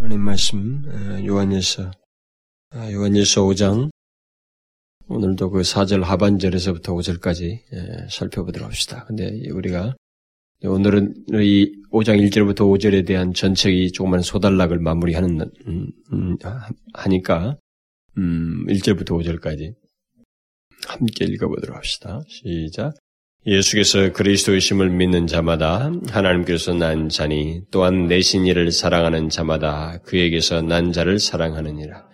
하나님 말씀 요한일서 요한일서 5장 오늘도 그 4절 하반절에서부터 5절까지 살펴보도록 합시다. 근데 우리가 오늘은 이 5장 1절부터 5절에 대한 전책이 조그만 소단락을 마무리하는 음, 음, 하니까 음, 1절부터 5절까지 함께 읽어보도록 합시다. 시작. 예수께서 그리스도이심을 믿는 자마다 하나님께서 난 자니 또한 내신 이를 사랑하는 자마다 그에게서 난 자를 사랑하느니라.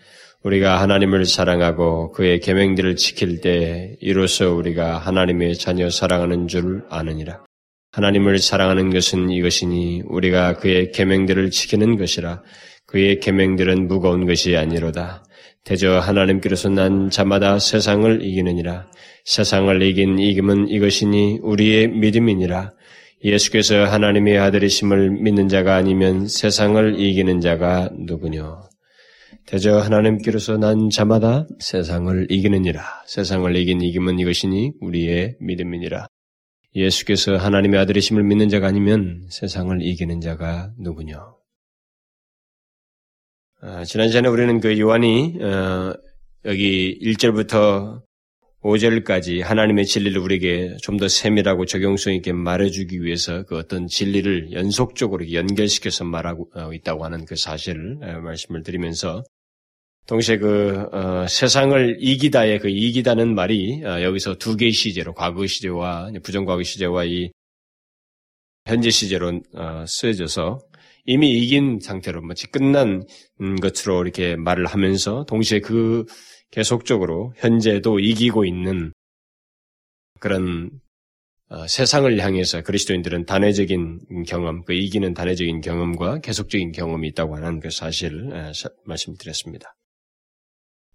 우리가 하나님을 사랑하고 그의 계명들을 지킬 때 이로써 우리가 하나님의 자녀 사랑하는 줄 아느니라. 하나님을 사랑하는 것은 이것이니 우리가 그의 계명들을 지키는 것이라. 그의 계명들은 무거운 것이 아니로다. 대저 하나님께로서 난 자마다 세상을 이기느니라. 세상을 이긴 이김은 이것이니 우리의 믿음이니라. 예수께서 하나님의 아들이심을 믿는 자가 아니면 세상을 이기는 자가 누구뇨? 대저 하나님께로서 난 자마다 세상을 이기느니라. 세상을 이긴 이김은 이것이니 우리의 믿음이니라. 예수께서 하나님의 아들이심을 믿는 자가 아니면 세상을 이기는 자가 누구뇨? 아, 지난 시간에 우리는 그 요한이 어, 여기 1절부터 5절까지 하나님의 진리를 우리에게 좀 더 세밀하고 적용성 있게 말해주기 위해서 그 어떤 진리를 연속적으로 연결시켜서 말하고 어, 있다고 하는 그 사실을 어, 말씀을 드리면서 동시에 그 어, 세상을 이기다의 그 이기다는 말이 어, 여기서 두 개의 시제로 과거 시제와 부정과거 시제와 이 현재 시제로 어, 쓰여져서 이미 이긴 상태로 마치 끝난 것으로 이렇게 말을 하면서 동시에 그 계속적으로 현재도 이기고 있는 그런 어, 세상을 향해서 그리스도인들은 단회적인 경험, 그 이기는 단회적인 경험과 계속적인 경험이 있다고 하는 그 사실을 어, 말씀드렸습니다.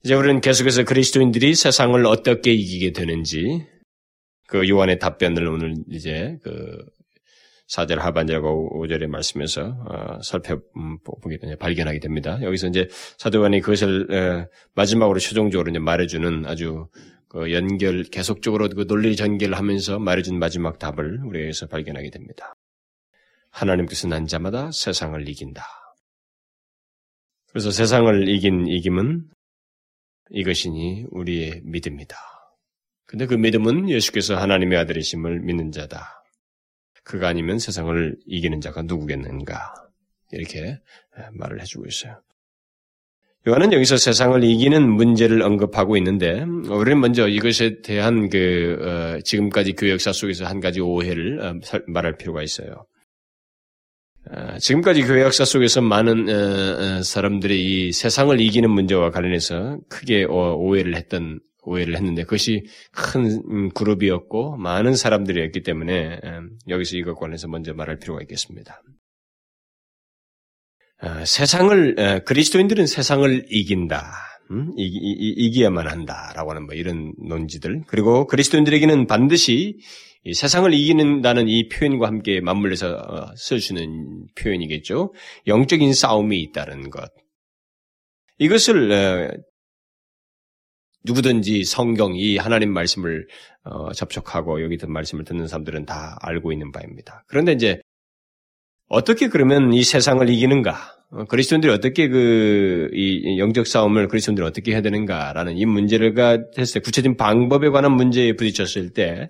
이제 우리는 계속해서 그리스도인들이 세상을 어떻게 이기게 되는지 그 요한의 답변을 오늘 이제 그 4절 하반절하고 5절의 말씀에서 어, 살펴보게 되냐 발견하게 됩니다. 여기서 이제 사도관이 그것을 어, 마지막으로 최종적으로 이제 말해주는 아주 그 연결 계속적으로 그 논리 전개를 하면서 말해준 마지막 답을 우리가 여기서 발견하게 됩니다. 하나님께서 난 자마다 세상을 이긴다. 그래서 세상을 이긴 이김은 이것이니 우리의 믿음이다. 근데 그 믿음은 예수께서 하나님의 아들이심을 믿는 자다. 그가 아니면 세상을 이기는 자가 누구겠는가? 이렇게 말을 해주고 있어요. 요한은 여기서 세상을 이기는 문제를 언급하고 있는데 우리는 먼저 이것에 대한 그 어, 지금까지 교회 역사 속에서 한 가지 오해를 어, 말할 필요가 있어요. 어, 지금까지 교회 역사 속에서 많은 어, 어, 사람들이 이 세상을 이기는 문제와 관련해서 크게 오해를 했던 오해를 했는데 그것이 큰 음, 그룹이었고 많은 사람들이었기 때문에 음, 여기서 이것 관해서 먼저 말할 필요가 있겠습니다. 어, 세상을 그리스도인들은 세상을 이긴다. 음? 이기, 야만 한다라고 하는 뭐 이런 논지들 그리고 그리스도인들에게는 반드시 세상을 이기는다는 이 표현과 함께 맞물려서 어, 쓸수는 표현이겠죠. 영적인 싸움이 있다는 것. 이것을 누구든지 성경 이 하나님 말씀을 어, 접촉하고 여기 든 말씀을 듣는 사람들은 다 알고 있는 바입니다. 그런데 이제 어떻게 그러면 이 세상을 이기는가? 어, 그리스도인들이 어떻게 그, 이 영적 싸움을 그리스도인들이 어떻게 해야 되는가라는 이 문제가 됐을 때, 구체적인 방법에 관한 문제에 부딪혔을 때,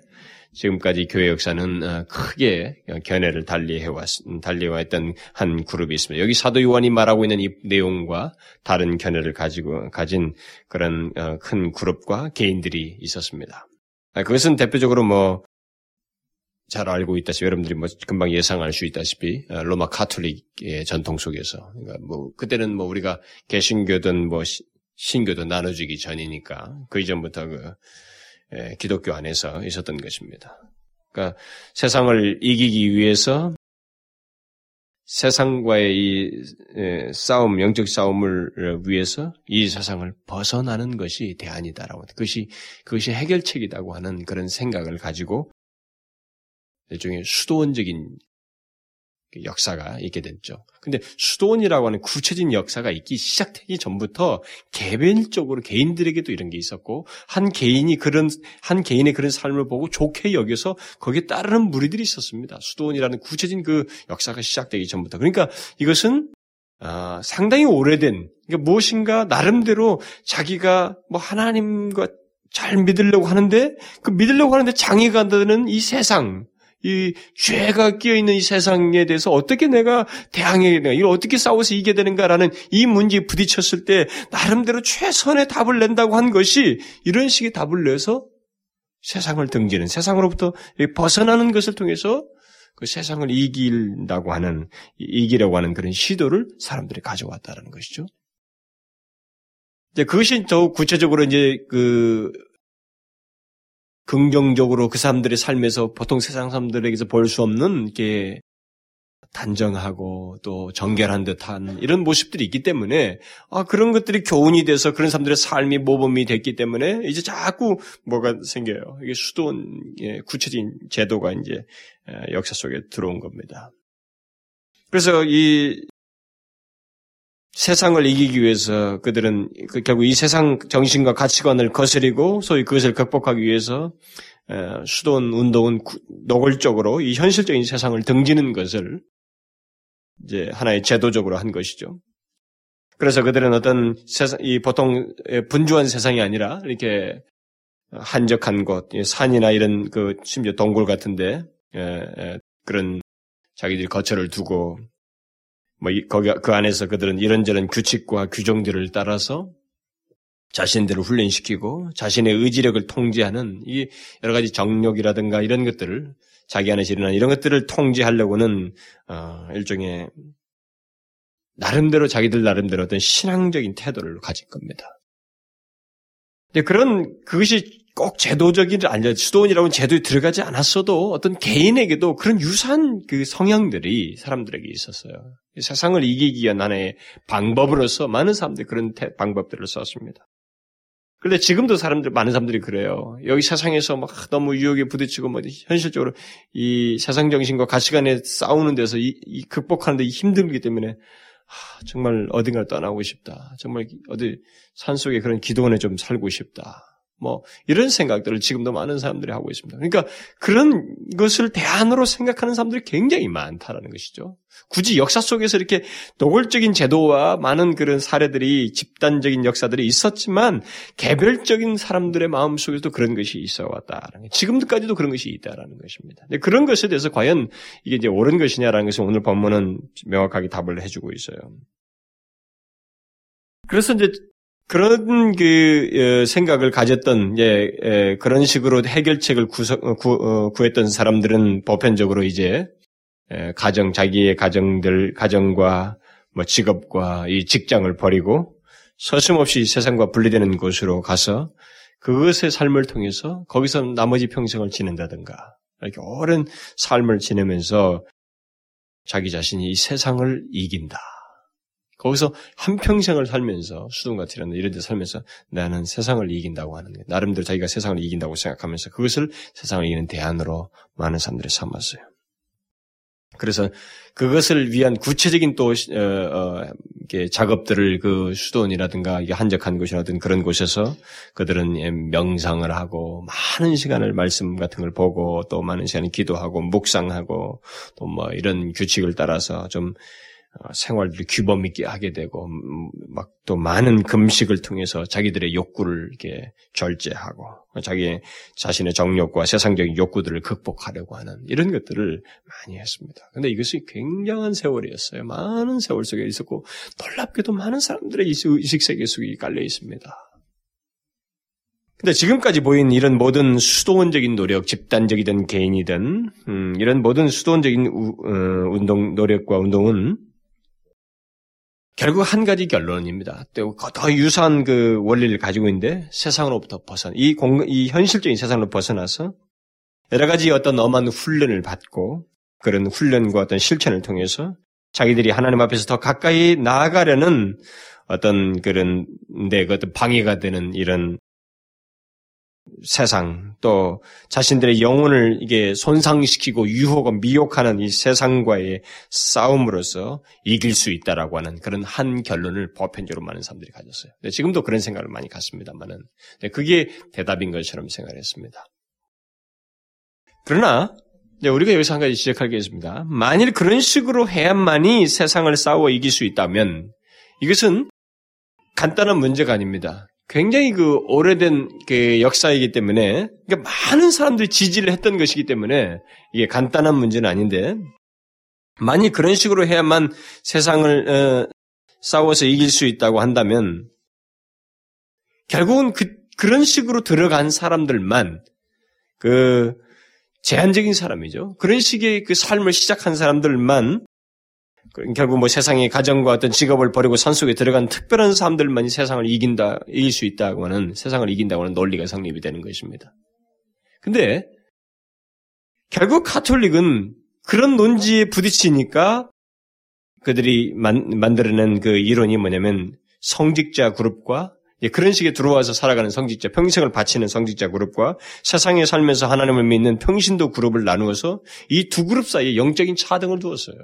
지금까지 교회 역사는 어, 크게 견해를 달리해왔, 달리해왔던 한 그룹이 있습니다. 여기 사도 요한이 말하고 있는 이 내용과 다른 견해를 가지고, 가진 그런 어, 큰 그룹과 개인들이 있었습니다. 아, 그것은 대표적으로 뭐, 잘 알고 있다시피 여러분들이 뭐 금방 예상할 수 있다시피 어, 로마 카톨릭의 전통 속에서 그러니까 뭐 그때는 뭐 우리가 개신교든 뭐 신교도 나눠지기 전이니까 그 이전부터 그 예, 기독교 안에서 있었던 것입니다. 그러니까 세상을 이기기 위해서 세상과의 이 예, 싸움, 영적 싸움을 위해서 이 세상을 벗어나는 것이 대안이다라고 그것이 그것이 해결책이라고 하는 그런 생각을 가지고 일종의 수도원적인 그 역사가 있게 됐죠. 근데 수도원이라고 하는 구체적인 역사가 있기 시작되기 전부터 개별적으로 개인들에게도 이런 게 있었고 한 개인이 그런 한 개인의 그런 삶을 보고 좋게 여겨서 거기에 따르는 무리들이 있었습니다. 수도원이라는 구체적인 그 역사가 시작되기 전부터. 그러니까 이것은 아, 상당히 오래된 그러니까 무엇인가 나름대로 자기가 뭐 하나님과 잘 믿으려고 하는데 그 믿으려고 하는데 장애가 되는 이 세상 이 죄가 끼어 있는 이 세상에 대해서 어떻게 내가 대항해야 되는가, 이걸 어떻게 싸워서 이겨야 되는가라는 이 문제에 부딪혔을 때 나름대로 최선의 답을 낸다고 한 것이 이런 식의 답을 내서 세상을 등지는 세상으로부터 벗어나는 것을 통해서 그 세상을 이긴다고 하는 이기려고 하는 그런 시도를 사람들이 가져왔다는 것이죠. 이제 그것이 더 구체적으로 이제 그 긍정적으로 그 사람들의 삶에서 보통 세상 사람들에게서 볼 수 없는 게 단정하고 또 정결한 듯한 이런 모습들이 있기 때문에 아 그런 것들이 교훈이 돼서 그런 사람들의 삶이 모범이 됐기 때문에 이제 자꾸 뭐가 생겨요. 이게 수도원 구체적인 제도가 이제 역사 속에 들어온 겁니다. 그래서 이 세상을 이기기 위해서 그들은 그 결국 이 세상 정신과 가치관을 거스리고 소위 그것을 극복하기 위해서 수도원 운동은 노골적으로 이 현실적인 세상을 등지는 것을 이제 하나의 제도적으로 한 것이죠. 그래서 그들은 어떤 세상, 이 보통 분주한 세상이 아니라 이렇게 한적한 곳, 산이나 이런 그 심지어 동굴 같은데 그런 자기들이 거처를 두고 뭐 거기 그 안에서 그들은 이런저런 규칙과 규정들을 따라서 자신들을 훈련시키고 자신의 의지력을 통제하는 이 여러 가지 정욕이라든가 이런 것들을 자기 안에서 일어나는 이런 것들을 통제하려고는 어, 일종의 나름대로 자기들 나름대로 어떤 신앙적인 태도를 가진 겁니다. 그런 그것이 꼭 제도적인 아니 수도원이라고 제도에 들어가지 않았어도 어떤 개인에게도 그런 유사한 그 성향들이 사람들에게 있었어요. 세상을 이기기 위한 하나의 방법으로서 많은 사람들이 그런 태, 방법들을 썼습니다. 그런데 지금도 사람들 많은 사람들이 그래요. 여기 세상에서 막 너무 유혹에 부딪히고 뭐 현실적으로 이 세상 정신과 가치관에 싸우는 데서 이, 이 극복하는데 힘들기 때문에 하, 정말 어딘가를 떠나고 싶다. 정말 어디 산속에 그런 기도원에 좀 살고 싶다. 뭐 이런 생각들을 지금도 많은 사람들이 하고 있습니다. 그러니까 그런 것을 대안으로 생각하는 사람들이 굉장히 많다라는 것이죠. 굳이 역사 속에서 이렇게 노골적인 제도와 많은 그런 사례들이 집단적인 역사들이 있었지만 개별적인 사람들의 마음 속에도 그런 것이 있어 왔다라는 지금까지도 그런 것이 있다라는 것입니다. 그런 것에 대해서 과연 이게 이제 옳은 것이냐라는 것을 오늘 본문은 명확하게 답을 해주고 있어요. 그래서 이제 그런 그 어, 생각을 가졌던 예, 그런 식으로 해결책을 구성, 어, 구, 어, 구했던 사람들은 보편적으로 이제 가정 자기의 가정들 가정과 뭐 직업과 이 직장을 버리고 서슴없이 세상과 분리되는 곳으로 가서 그것의 삶을 통해서 거기서 나머지 평생을 지낸다든가 이렇게 오랜 삶을 지내면서 자기 자신이 이 세상을 이긴다. 거기서 한평생을 살면서 수동같이라는 이런 데 살면서 나는 세상을 이긴다고 하는 거예요. 나름대로 자기가 세상을 이긴다고 생각하면서 그것을 세상을 이기는 대안으로 많은 사람들이 삼았어요. 그래서 그것을 위한 구체적인 또 어, 어, 작업들을 그 수도원이라든가 이게 한적한 곳이라든 그런 곳에서 그들은 명상을 하고 많은 시간을 말씀 같은 걸 보고 또 많은 시간을 기도하고 묵상하고 또 뭐 이런 규칙을 따라서 좀 어, 생활들이 규범 있게 하게 되고 음, 막또 많은 금식을 통해서 자기들의 욕구를 이렇게 절제하고 자기 자신의 정욕과 세상적인 욕구들을 극복하려고 하는 이런 것들을 많이 했습니다. 근데 이것이 굉장한 세월이었어요. 많은 세월 속에 있었고 놀랍게도 많은 사람들의 의식 세계 속에 깔려 있습니다. 근데 지금까지 보인 이런 모든 수도원적인 노력, 집단적이든 개인이든 음, 이런 모든 수도원적인 우, 어, 운동 노력과 운동은 결국 한 가지 결론입니다. 또 더 유사한 그 원리를 가지고 있는데 세상으로부터 벗어나 이, 공, 이 현실적인 세상으로 벗어나서 여러 가지 어떤 엄한 훈련을 받고 그런 훈련과 어떤 실천을 통해서 자기들이 하나님 앞에서 더 가까이 나아가려는 어떤 그런 내그 어떤 방해가 되는 이런 세상 또 자신들의 영혼을 이게 손상시키고 유혹과 미혹하는 이 세상과의 싸움으로서 이길 수 있다라고 하는 그런 한 결론을 보편적으로 많은 사람들이 가졌어요. 네, 지금도 그런 생각을 많이 갖습니다만은 네, 그게 대답인 것처럼 생각했습니다. 그러나 네, 우리가 여기서 한 가지 지적하겠습니다. 만일 그런 식으로 해야만이 세상을 싸워 이길 수 있다면 이것은 간단한 문제가 아닙니다. 굉장히 그 오래된 그 역사이기 때문에 그러니까 많은 사람들이 지지를 했던 것이기 때문에 이게 간단한 문제는 아닌데 만일 그런 식으로 해야만 세상을 어, 싸워서 이길 수 있다고 한다면 결국은 그, 그런 식으로 들어간 사람들만 그 제한적인 사람이죠. 그런 식의 그 삶을 시작한 사람들만 결국 뭐 세상의 가정과 어떤 직업을 버리고 산속에 들어간 특별한 사람들만이 세상을 이긴다, 이길 수 있다고 하는, 세상을 이긴다고 하는 논리가 성립이 되는 것입니다. 근데, 결국 카톨릭은 그런 논지에 부딪히니까 그들이 만, 만들어낸 그 이론이 뭐냐면 성직자 그룹과 그런 식의 들어와서 살아가는 성직자, 평생을 바치는 성직자 그룹과 세상에 살면서 하나님을 믿는 평신도 그룹을 나누어서 이 두 그룹 사이에 영적인 차등을 두었어요.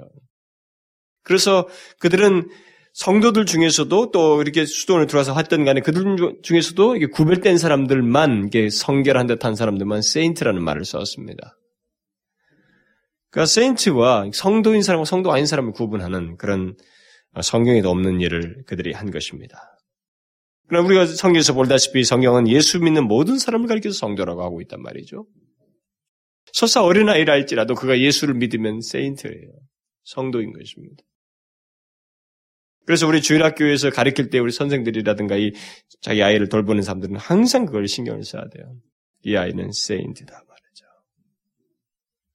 그래서 그들은 성도들 중에서도 또 이렇게 수도원에 들어와서 했던 간에 그들 중에서도 이게 구별된 사람들만 이게 성결한 듯한 사람들만 세인트라는 말을 썼습니다. 그러니까 세인트와 성도인 사람과 성도 아닌 사람을 구분하는 그런 성경에도 없는 일을 그들이 한 것입니다. 그러나 우리가 성경에서 볼다시피 성경은 예수 믿는 모든 사람을 가리켜서 성도라고 하고 있단 말이죠. 설사 어린아이라 할지라도 그가 예수를 믿으면 세인트예요. 성도인 것입니다. 그래서 우리 주일학교에서 가르칠 때 우리 선생들이라든가 이 자기 아이를 돌보는 사람들은 항상 그걸 신경을 써야 돼요. 이 아이는 세인트다 말이죠.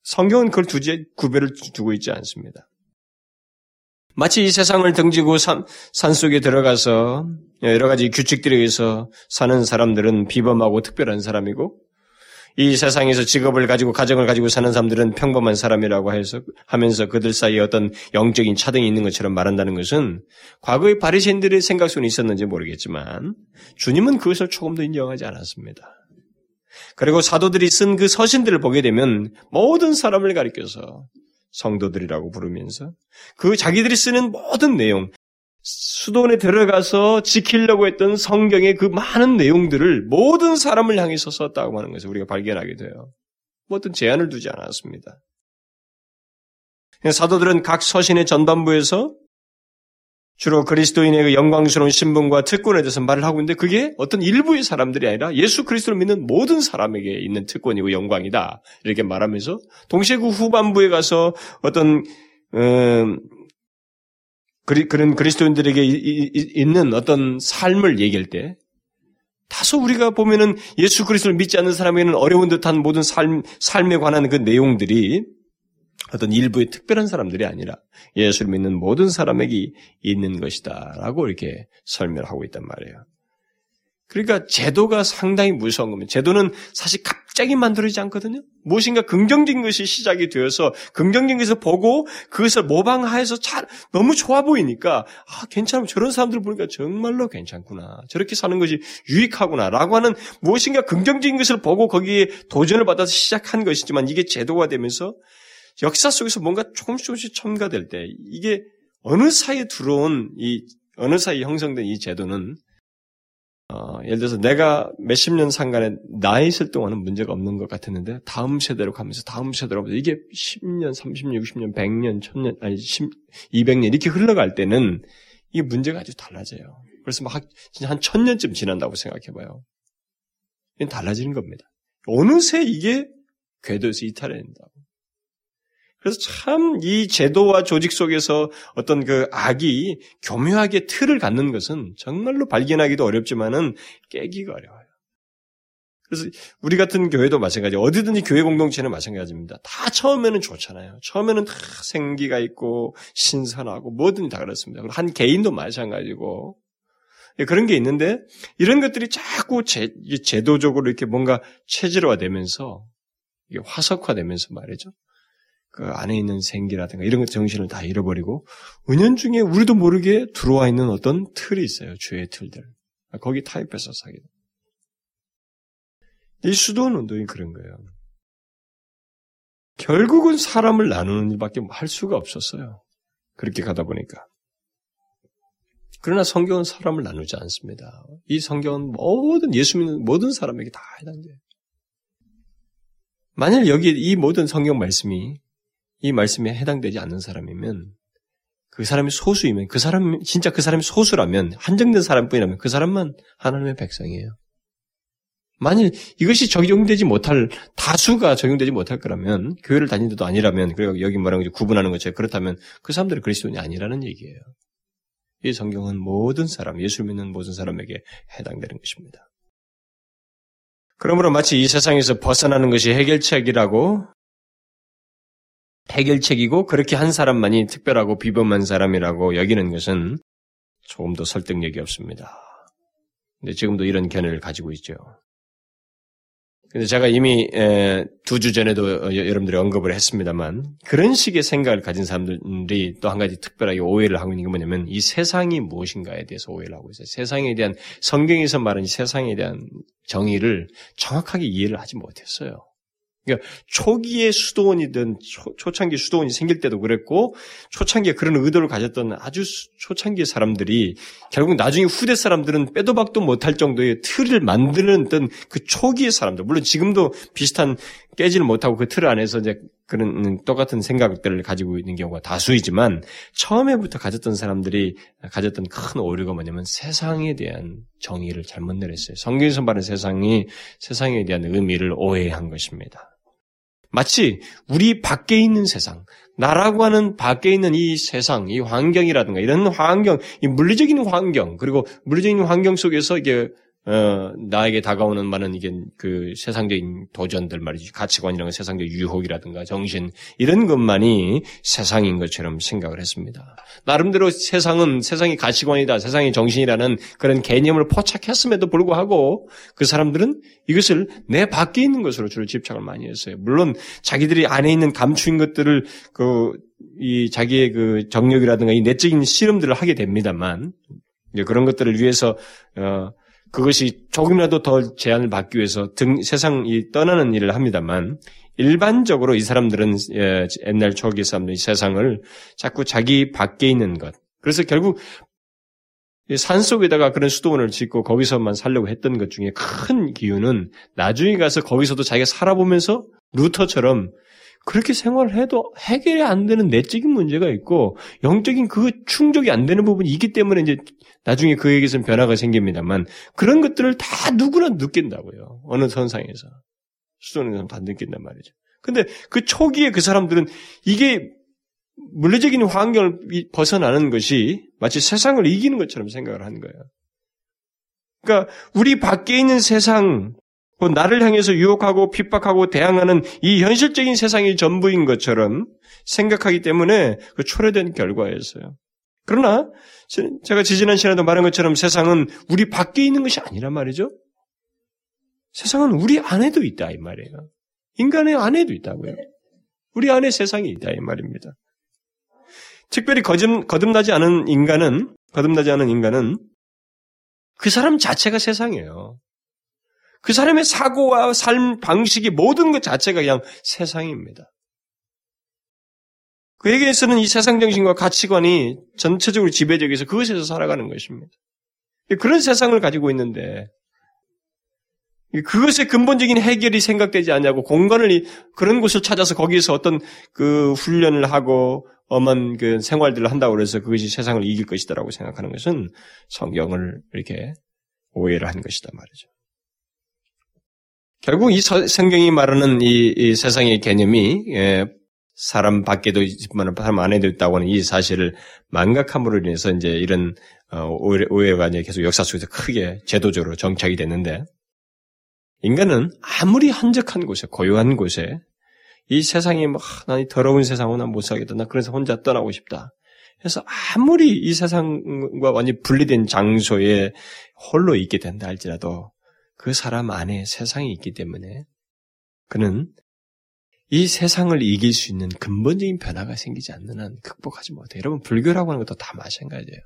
성경은 그걸 두지 구별을 두고 있지 않습니다. 마치 이 세상을 등지고 산, 속에 들어가서 여러 가지 규칙들에 의해서 사는 사람들은 비범하고 특별한 사람이고 이 세상에서 직업을 가지고 가정을 가지고 사는 사람들은 평범한 사람이라고 해서 하면서 그들 사이에 어떤 영적인 차등이 있는 것처럼 말한다는 것은 과거의 바리새인들의 생각 속에 있었는지 모르겠지만 주님은 그것을 조금도 인정하지 않았습니다. 그리고 사도들이 쓴 그 서신들을 보게 되면 모든 사람을 가리켜서 성도들이라고 부르면서 그 자기들이 쓰는 모든 내용, 수도원에 들어가서 지키려고 했던 성경의 그 많은 내용들을 모든 사람을 향해서 썼다고 하는 것을 우리가 발견하게 돼요. 뭐 어떤 제한을 두지 않았습니다. 사도들은 각 서신의 전반부에서 주로 그리스도인의 그 영광스러운 신분과 특권에 대해서 말을 하고 있는데 그게 어떤 일부의 사람들이 아니라 예수 그리스도를 믿는 모든 사람에게 있는 특권이고 영광이다 이렇게 말하면서 동시에 그 후반부에 가서 어떤 음, 그런 그리스도인들에게 있는 어떤 삶을 얘기할 때 다소 우리가 보면은 예수 그리스도를 믿지 않는 사람에게는 어려운 듯한 모든 삶, 삶에 관한 그 내용들이 어떤 일부의 특별한 사람들이 아니라 예수를 믿는 모든 사람에게 있는 것이다. 라고 이렇게 설명을 하고 있단 말이에요. 그러니까 제도가 상당히 무서운 겁니다. 제도는 사실 갑자기 만들어지지 않거든요. 무엇인가 긍정적인 것이 시작이 되어서 긍정적인 것을 보고 그것을 모방하여서 잘 너무 좋아 보이니까 아 괜찮으면 저런 사람들 보니까 정말로 괜찮구나. 저렇게 사는 것이 유익하구나라고 하는 무엇인가 긍정적인 것을 보고 거기에 도전을 받아서 시작한 것이지만 이게 제도가 되면서 역사 속에서 뭔가 조금씩 조금씩 첨가될 때 이게 어느 사이에 들어온 이 어느 사이에 형성된 이 제도는 어, 예를 들어서 내가 몇십 년 상간에 나이 있을 동안은 문제가 없는 것 같았는데 다음 세대로 가면서 다음 세대로 가면서 이게 10년, 30년, 60년, 100년, 1000년, 아니 10, 200년 이렇게 흘러갈 때는 이게 문제가 아주 달라져요. 그래서 막 진짜 한 천년쯤 지난다고 생각해봐요. 이건 달라지는 겁니다. 어느새 이게 궤도에서 이탈해낸다고. 그래서 참 이 제도와 조직 속에서 어떤 그 악이 교묘하게 틀을 갖는 것은 정말로 발견하기도 어렵지만은 깨기가 어려워요. 그래서 우리 같은 교회도 마찬가지. 어디든지 교회 공동체는 마찬가지입니다. 다 처음에는 좋잖아요. 처음에는 다 생기가 있고 신선하고 뭐든지 다 그렇습니다. 한 개인도 마찬가지고 예, 그런 게 있는데 이런 것들이 자꾸 제, 제도적으로 이렇게 뭔가 체질화되면서 화석화되면서 말이죠. 그 안에 있는 생기라든가 이런 것 정신을 다 잃어버리고 은연중에 우리도 모르게 들어와 있는 어떤 틀이 있어요. 죄의 틀들. 거기 타입해서 사게 돼. 이 수도원 운동이 그런 거예요. 결국은 사람을 나누는 일밖에 할 수가 없었어요. 그렇게 가다 보니까. 그러나 성경은 사람을 나누지 않습니다. 이 성경은 모든 예수 믿는 모든 사람에게 다 해당돼요. 만일 여기 이 모든 성경 말씀이 이 말씀에 해당되지 않는 사람이면 그 사람이 소수이면 그 사람 진짜 그 사람이 소수라면 한정된 사람뿐이라면 그 사람만 하나님의 백성이에요. 만일 이것이 적용되지 못할 다수가 적용되지 못할 거라면 교회를 다니는데도 아니라면 그리고 여기 뭐라고 구분하는 것처럼 그렇다면 그 사람들이 그리스도인이 아니라는 얘기예요. 이 성경은 모든 사람, 예수 믿는 모든 사람에게 해당되는 것입니다. 그러므로 마치 이 세상에서 벗어나는 것이 해결책이라고 해결책이고 그렇게 한 사람만이 특별하고 비범한 사람이라고 여기는 것은 조금도 설득력이 없습니다. 근데 지금도 이런 견해를 가지고 있죠. 근데 제가 이미 두 주 전에도 여러분들이 언급을 했습니다만 그런 식의 생각을 가진 사람들이 또 한 가지 특별하게 오해를 하고 있는 게 뭐냐면 이 세상이 무엇인가에 대해서 오해를 하고 있어요. 세상에 대한 성경에서 말하는 이 세상에 대한 정의를 정확하게 이해를 하지 못했어요. 그러니까 초기에 수도원이든 초, 창기 수도원이 생길 때도 그랬고 초창기에 그런 의도를 가졌던 아주 초창기 사람들이 결국 나중에 후대 사람들은 빼도 박도 못할 정도의 틀을 만드는 어떤 그 초기의 사람들 물론 지금도 비슷한 깨지를 못하고 그 틀 안에서 이제 그런 똑같은 생각들을 가지고 있는 경우가 다수이지만 처음에부터 가졌던 사람들이 가졌던 큰 오류가 뭐냐면 세상에 대한 정의를 잘못 내렸어요. 성경에서 말하는 세상이 세상에 대한 의미를 오해한 것입니다. 마치 우리 밖에 있는 세상, 나라고 하는 밖에 있는 이 세상, 이 환경이라든가 이런 환경, 이 물리적인 환경, 그리고 물리적인 환경 속에서 이게 어, 나에게 다가오는 많은 이게 그 세상적인 도전들 말이지 가치관이라는 세상적 유혹이라든가 정신 이런 것만이 세상인 것처럼 생각을 했습니다. 나름대로 세상은 세상이 가치관이다, 세상이 정신이라는 그런 개념을 포착했음에도 불구하고 그 사람들은 이것을 내 밖에 있는 것으로 주로 집착을 많이 했어요. 물론 자기들이 안에 있는 감추인 것들을 그 이 자기의 그 정력이라든가 이 내적인 실험들을 하게 됩니다만 그런 것들을 위해서 어 그것이 조금이라도 더 제한을 받기 위해서 등, 세상이 떠나는 일을 합니다만 일반적으로 이 사람들은 예, 옛날 초기 사람들이 세상을 자꾸 자기 밖에 있는 것. 그래서 결국 산 속에다가 그런 수도원을 짓고 거기서만 살려고 했던 것 중에 큰 기운은 나중에 가서 거기서도 자기가 살아보면서 루터처럼 그렇게 생활을 해도 해결이 안 되는 내적인 문제가 있고 영적인 그 충족이 안 되는 부분이 있기 때문에 이제 나중에 그에게서는 변화가 생깁니다만 그런 것들을 다 누구나 느낀다고요. 어느 선상에서. 수도는 다 느낀단 말이죠. 근데 그 초기에 그 사람들은 이게 물리적인 환경을 벗어나는 것이 마치 세상을 이기는 것처럼 생각을 한 거예요. 그러니까 우리 밖에 있는 세상, 나를 향해서 유혹하고 핍박하고 대항하는 이 현실적인 세상이 전부인 것처럼 생각하기 때문에 그 초래된 결과였어요. 그러나 제가 지지난 시간에도 말한 것처럼 세상은 우리 밖에 있는 것이 아니란 말이죠. 세상은 우리 안에도 있다 이 말이에요. 인간의 안에도 있다고요. 우리 안에 세상이 있다 이 말입니다. 특별히 거듭, 거듭나지 않은 인간은 거듭나지 않은 인간은 그 사람 자체가 세상이에요. 그 사람의 사고와 삶 방식이 모든 것 자체가 그냥 세상입니다. 그에게서는 이 세상 정신과 가치관이 전체적으로 지배적에서 그것에서 살아가는 것입니다. 그런 세상을 가지고 있는데 그것의 근본적인 해결이 생각되지 않냐고 공간을 그런 곳을 찾아서 거기에서 어떤 그 훈련을 하고 엄한 그 생활들을 한다고 그래서 그것이 세상을 이길 것이다라고 생각하는 것은 성경을 이렇게 오해를 한 것이다 말이죠. 결국 이 성경이 말하는 이, 이 세상의 개념이 예, 사람 밖에도 있지만 사람 안에도 있다고 하는 이 사실을 망각함으로 인해서 이제 이런 어, 오해가 이제 계속 역사 속에서 크게 제도적으로 정착이 됐는데 인간은 아무리 한적한 곳에 고요한 곳에 이 세상이 뭐 나이 더러운 세상은 난못 살겠다. 나 그래서 혼자 떠나고 싶다. 그래서 아무리 이 세상과 완전히 분리된 장소에 홀로 있게 된다 할지라도 그 사람 안에 세상이 있기 때문에 그는 이 세상을 이길 수 있는 근본적인 변화가 생기지 않는 한 극복하지 못해. 여러분, 불교라고 하는 것도 다 마찬가지예요.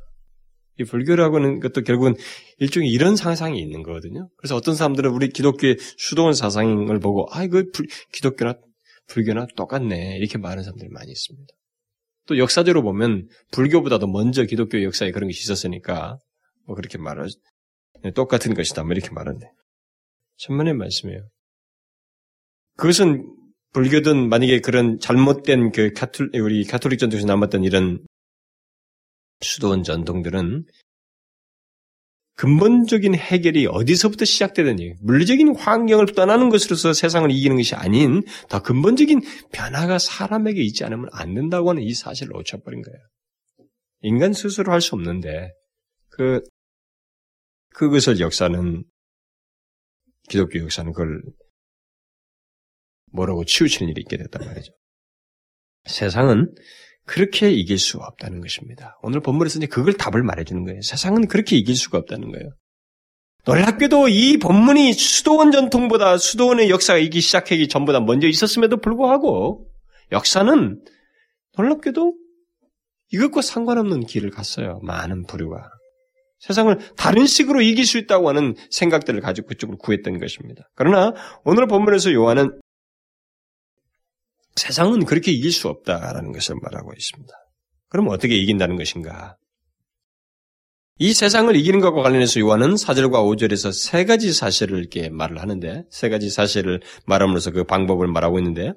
이 불교라고 하는 것도 결국은 일종의 이런 상상이 있는 거거든요. 그래서 어떤 사람들은 우리 기독교의 수도원 사상을 보고, 아, 이거 기독교나 불교나 똑같네. 이렇게 말하는 사람들이 많이 있습니다. 또 역사적으로 보면 불교보다도 먼저 기독교 역사에 그런 것이 있었으니까, 뭐 그렇게 말하, 똑같은 것이다. 뭐 이렇게 말하는데. 천만의 말씀이에요. 그것은 불교든 만약에 그런 잘못된 그 가톨, 우리 가톨릭 전통에서 남았던 이런 수도원 전통들은 근본적인 해결이 어디서부터 시작되느니 물리적인 환경을 떠나는 것으로서 세상을 이기는 것이 아닌 더 근본적인 변화가 사람에게 있지 않으면 안 된다고 하는 이 사실을 놓쳐버린 거예요. 인간 스스로 할 수 없는데 그 그것을 역사는 기독교 역사는 그걸 뭐라고 치우치는 일이 있게 됐단 말이죠. 세상은 그렇게 이길 수 없다는 것입니다. 오늘 본문에서 이제 그걸 답을 말해주는 거예요. 세상은 그렇게 이길 수가 없다는 거예요. 놀랍게도 이 본문이 수도원 전통보다 수도원의 역사가 이기 시작하기 전보다 먼저 있었음에도 불구하고 역사는 놀랍게도 이것과 상관없는 길을 갔어요. 많은 부류가. 세상을 다른 식으로 이길 수 있다고 하는 생각들을 가지고 그쪽으로 구했던 것입니다. 그러나 오늘 본문에서 요한은 세상은 그렇게 이길 수 없다라는 것을 말하고 있습니다. 그럼 어떻게 이긴다는 것인가? 이 세상을 이기는 것과 관련해서 요한은 4절과 5절에서 세 가지 사실을 이렇게 말을 하는데, 세 가지 사실을 말함으로써 그 방법을 말하고 있는데,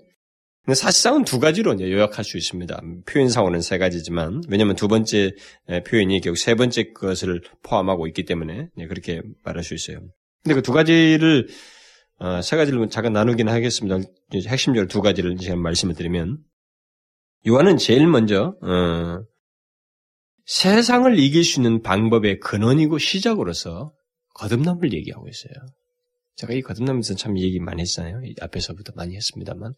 사실상은 두 가지로 요약할 수 있습니다. 표현상으로는 세 가지지만, 왜냐하면 두 번째 표현이 결국 세 번째 것을 포함하고 있기 때문에 그렇게 말할 수 있어요. 근데 그 두 가지를 어, 세 가지를 잠깐 나누긴 하겠습니다. 핵심적으로 두 가지를 제가 말씀을 드리면 요한은 제일 먼저 어, 세상을 이길 수 있는 방법의 근원이고 시작으로서 거듭남을 얘기하고 있어요. 제가 이 거듭남에서 참 얘기 많이 했잖아요. 앞에서부터 많이 했습니다만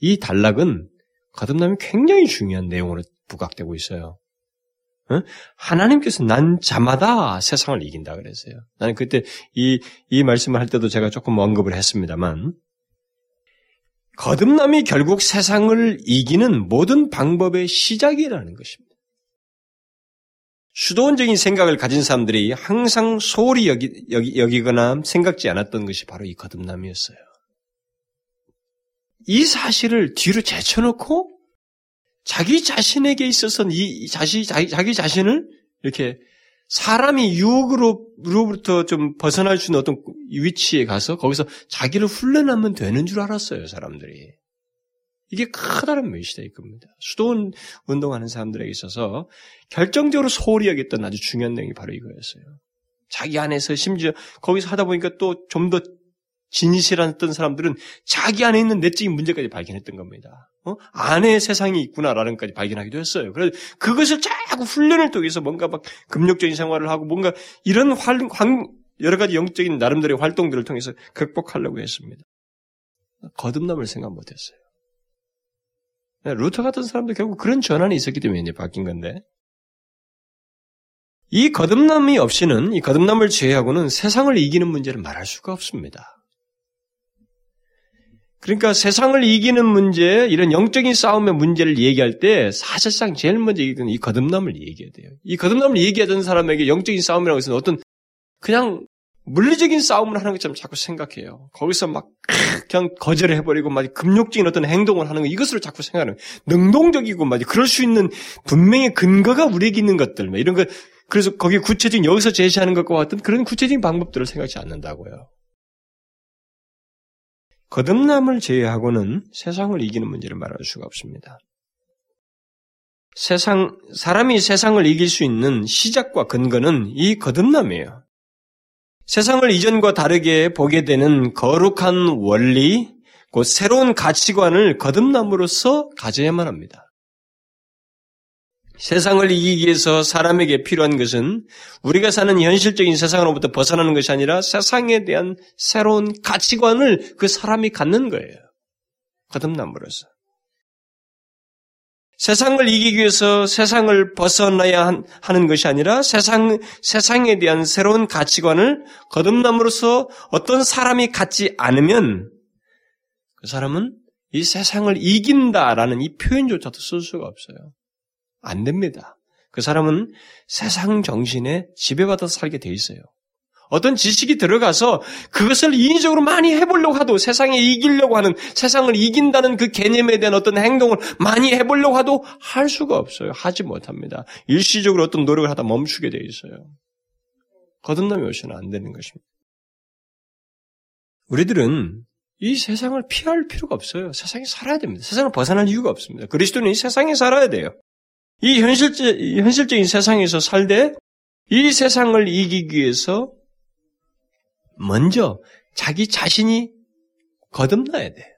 이 단락은 거듭남이 굉장히 중요한 내용으로 부각되고 있어요. 어? 하나님께서 난 자마다 세상을 이긴다 그랬어요. 나는 그때 이, 이 말씀을 할 때도 제가 조금 언급을 했습니다만, 거듭남이 결국 세상을 이기는 모든 방법의 시작이라는 것입니다. 수도원적인 생각을 가진 사람들이 항상 소홀히 여기, 여기, 여기거나 생각지 않았던 것이 바로 이 거듭남이었어요. 이 사실을 뒤로 제쳐놓고 자기 자신에게 있어서는 이 자시, 자기, 자기 자신을 이렇게 사람이 유혹으로부터 좀 벗어날 수 있는 어떤 위치에 가서 거기서 자기를 훈련하면 되는 줄 알았어요, 사람들이. 이게 커다란 메시다 이겁니다. 수도원 운동하는 사람들에게 있어서 결정적으로 소홀히 여겼던 아주 중요한 내용이 바로 이거였어요. 자기 안에서 심지어 거기서 하다 보니까 또 좀더 어떤 사람들은 자기 안에 있는 내적인 문제까지 발견했던 겁니다. 어? 안에 세상이 있구나라는 까지 발견하기도 했어요. 그래서 그것을 자꾸 훈련을 통해서 뭔가 막 금욕적인 생활을 하고 뭔가 이런 활, 활, 여러 가지 영적인 나름대로의 활동들을 통해서 극복하려고 했습니다. 거듭남을 생각 못 했어요. 네, 루터 같은 사람도 결국 그런 전환이 있었기 때문에 이제 바뀐 건데. 이 거듭남이 없이는, 이 거듭남을 제외하고는 세상을 이기는 문제를 말할 수가 없습니다. 그러니까 세상을 이기는 문제, 이런 영적인 싸움의 문제를 얘기할 때 사실상 제일 먼저 얘기하는 이 거듭남을 얘기해야 돼요. 이 거듭남을 얘기하던 사람에게 영적인 싸움이라고 해서 어떤 그냥 물리적인 싸움을 하는 것처럼 자꾸 생각해요. 거기서 막 그냥 거절을 해버리고 막 금욕적인 어떤 행동을 하는 거 이것으로 자꾸 생각하는 능동적이고 막 그럴 수 있는 분명히 근거가 우리에게 있는 것들 이런 거 그래서 거기 구체적인 여기서 제시하는 것과 같은 그런 구체적인 방법들을 생각지 않는다고요. 거듭남을 제외하고는 세상을 이기는 문제를 말할 수가 없습니다. 세상, 사람이 세상을 이길 수 있는 시작과 근거는 이 거듭남이에요. 세상을 이전과 다르게 보게 되는 거룩한 원리, 곧 새로운 가치관을 거듭남으로써 가져야만 합니다. 세상을 이기기 위해서 사람에게 필요한 것은 우리가 사는 현실적인 세상으로부터 벗어나는 것이 아니라 세상에 대한 새로운 가치관을 그 사람이 갖는 거예요. 거듭남으로서. 세상을 이기기 위해서 세상을 벗어나야 하는 것이 아니라 세상, 세상에 대한 새로운 가치관을 거듭남으로써 어떤 사람이 갖지 않으면 그 사람은 이 세상을 이긴다라는 이 표현조차도 쓸 수가 없어요. 안 됩니다. 그 사람은 세상 정신에 지배받아서 살게 돼 있어요. 어떤 지식이 들어가서 그것을 인위적으로 많이 해보려고 하도 세상에 이기려고 하는 세상을 이긴다는 그 개념에 대한 어떤 행동을 많이 해보려고 하도 할 수가 없어요. 하지 못합니다. 일시적으로 어떤 노력을 하다 멈추게 돼 있어요. 거듭남이 오시면 안 되는 것입니다. 우리들은 이 세상을 피할 필요가 없어요. 세상에 살아야 됩니다. 세상을 벗어날 이유가 없습니다. 그리스도는 이 세상에 살아야 돼요. 이 현실적, 현실적인 세상에서 살되 이 세상을 이기기 위해서 먼저 자기 자신이 거듭나야 돼요.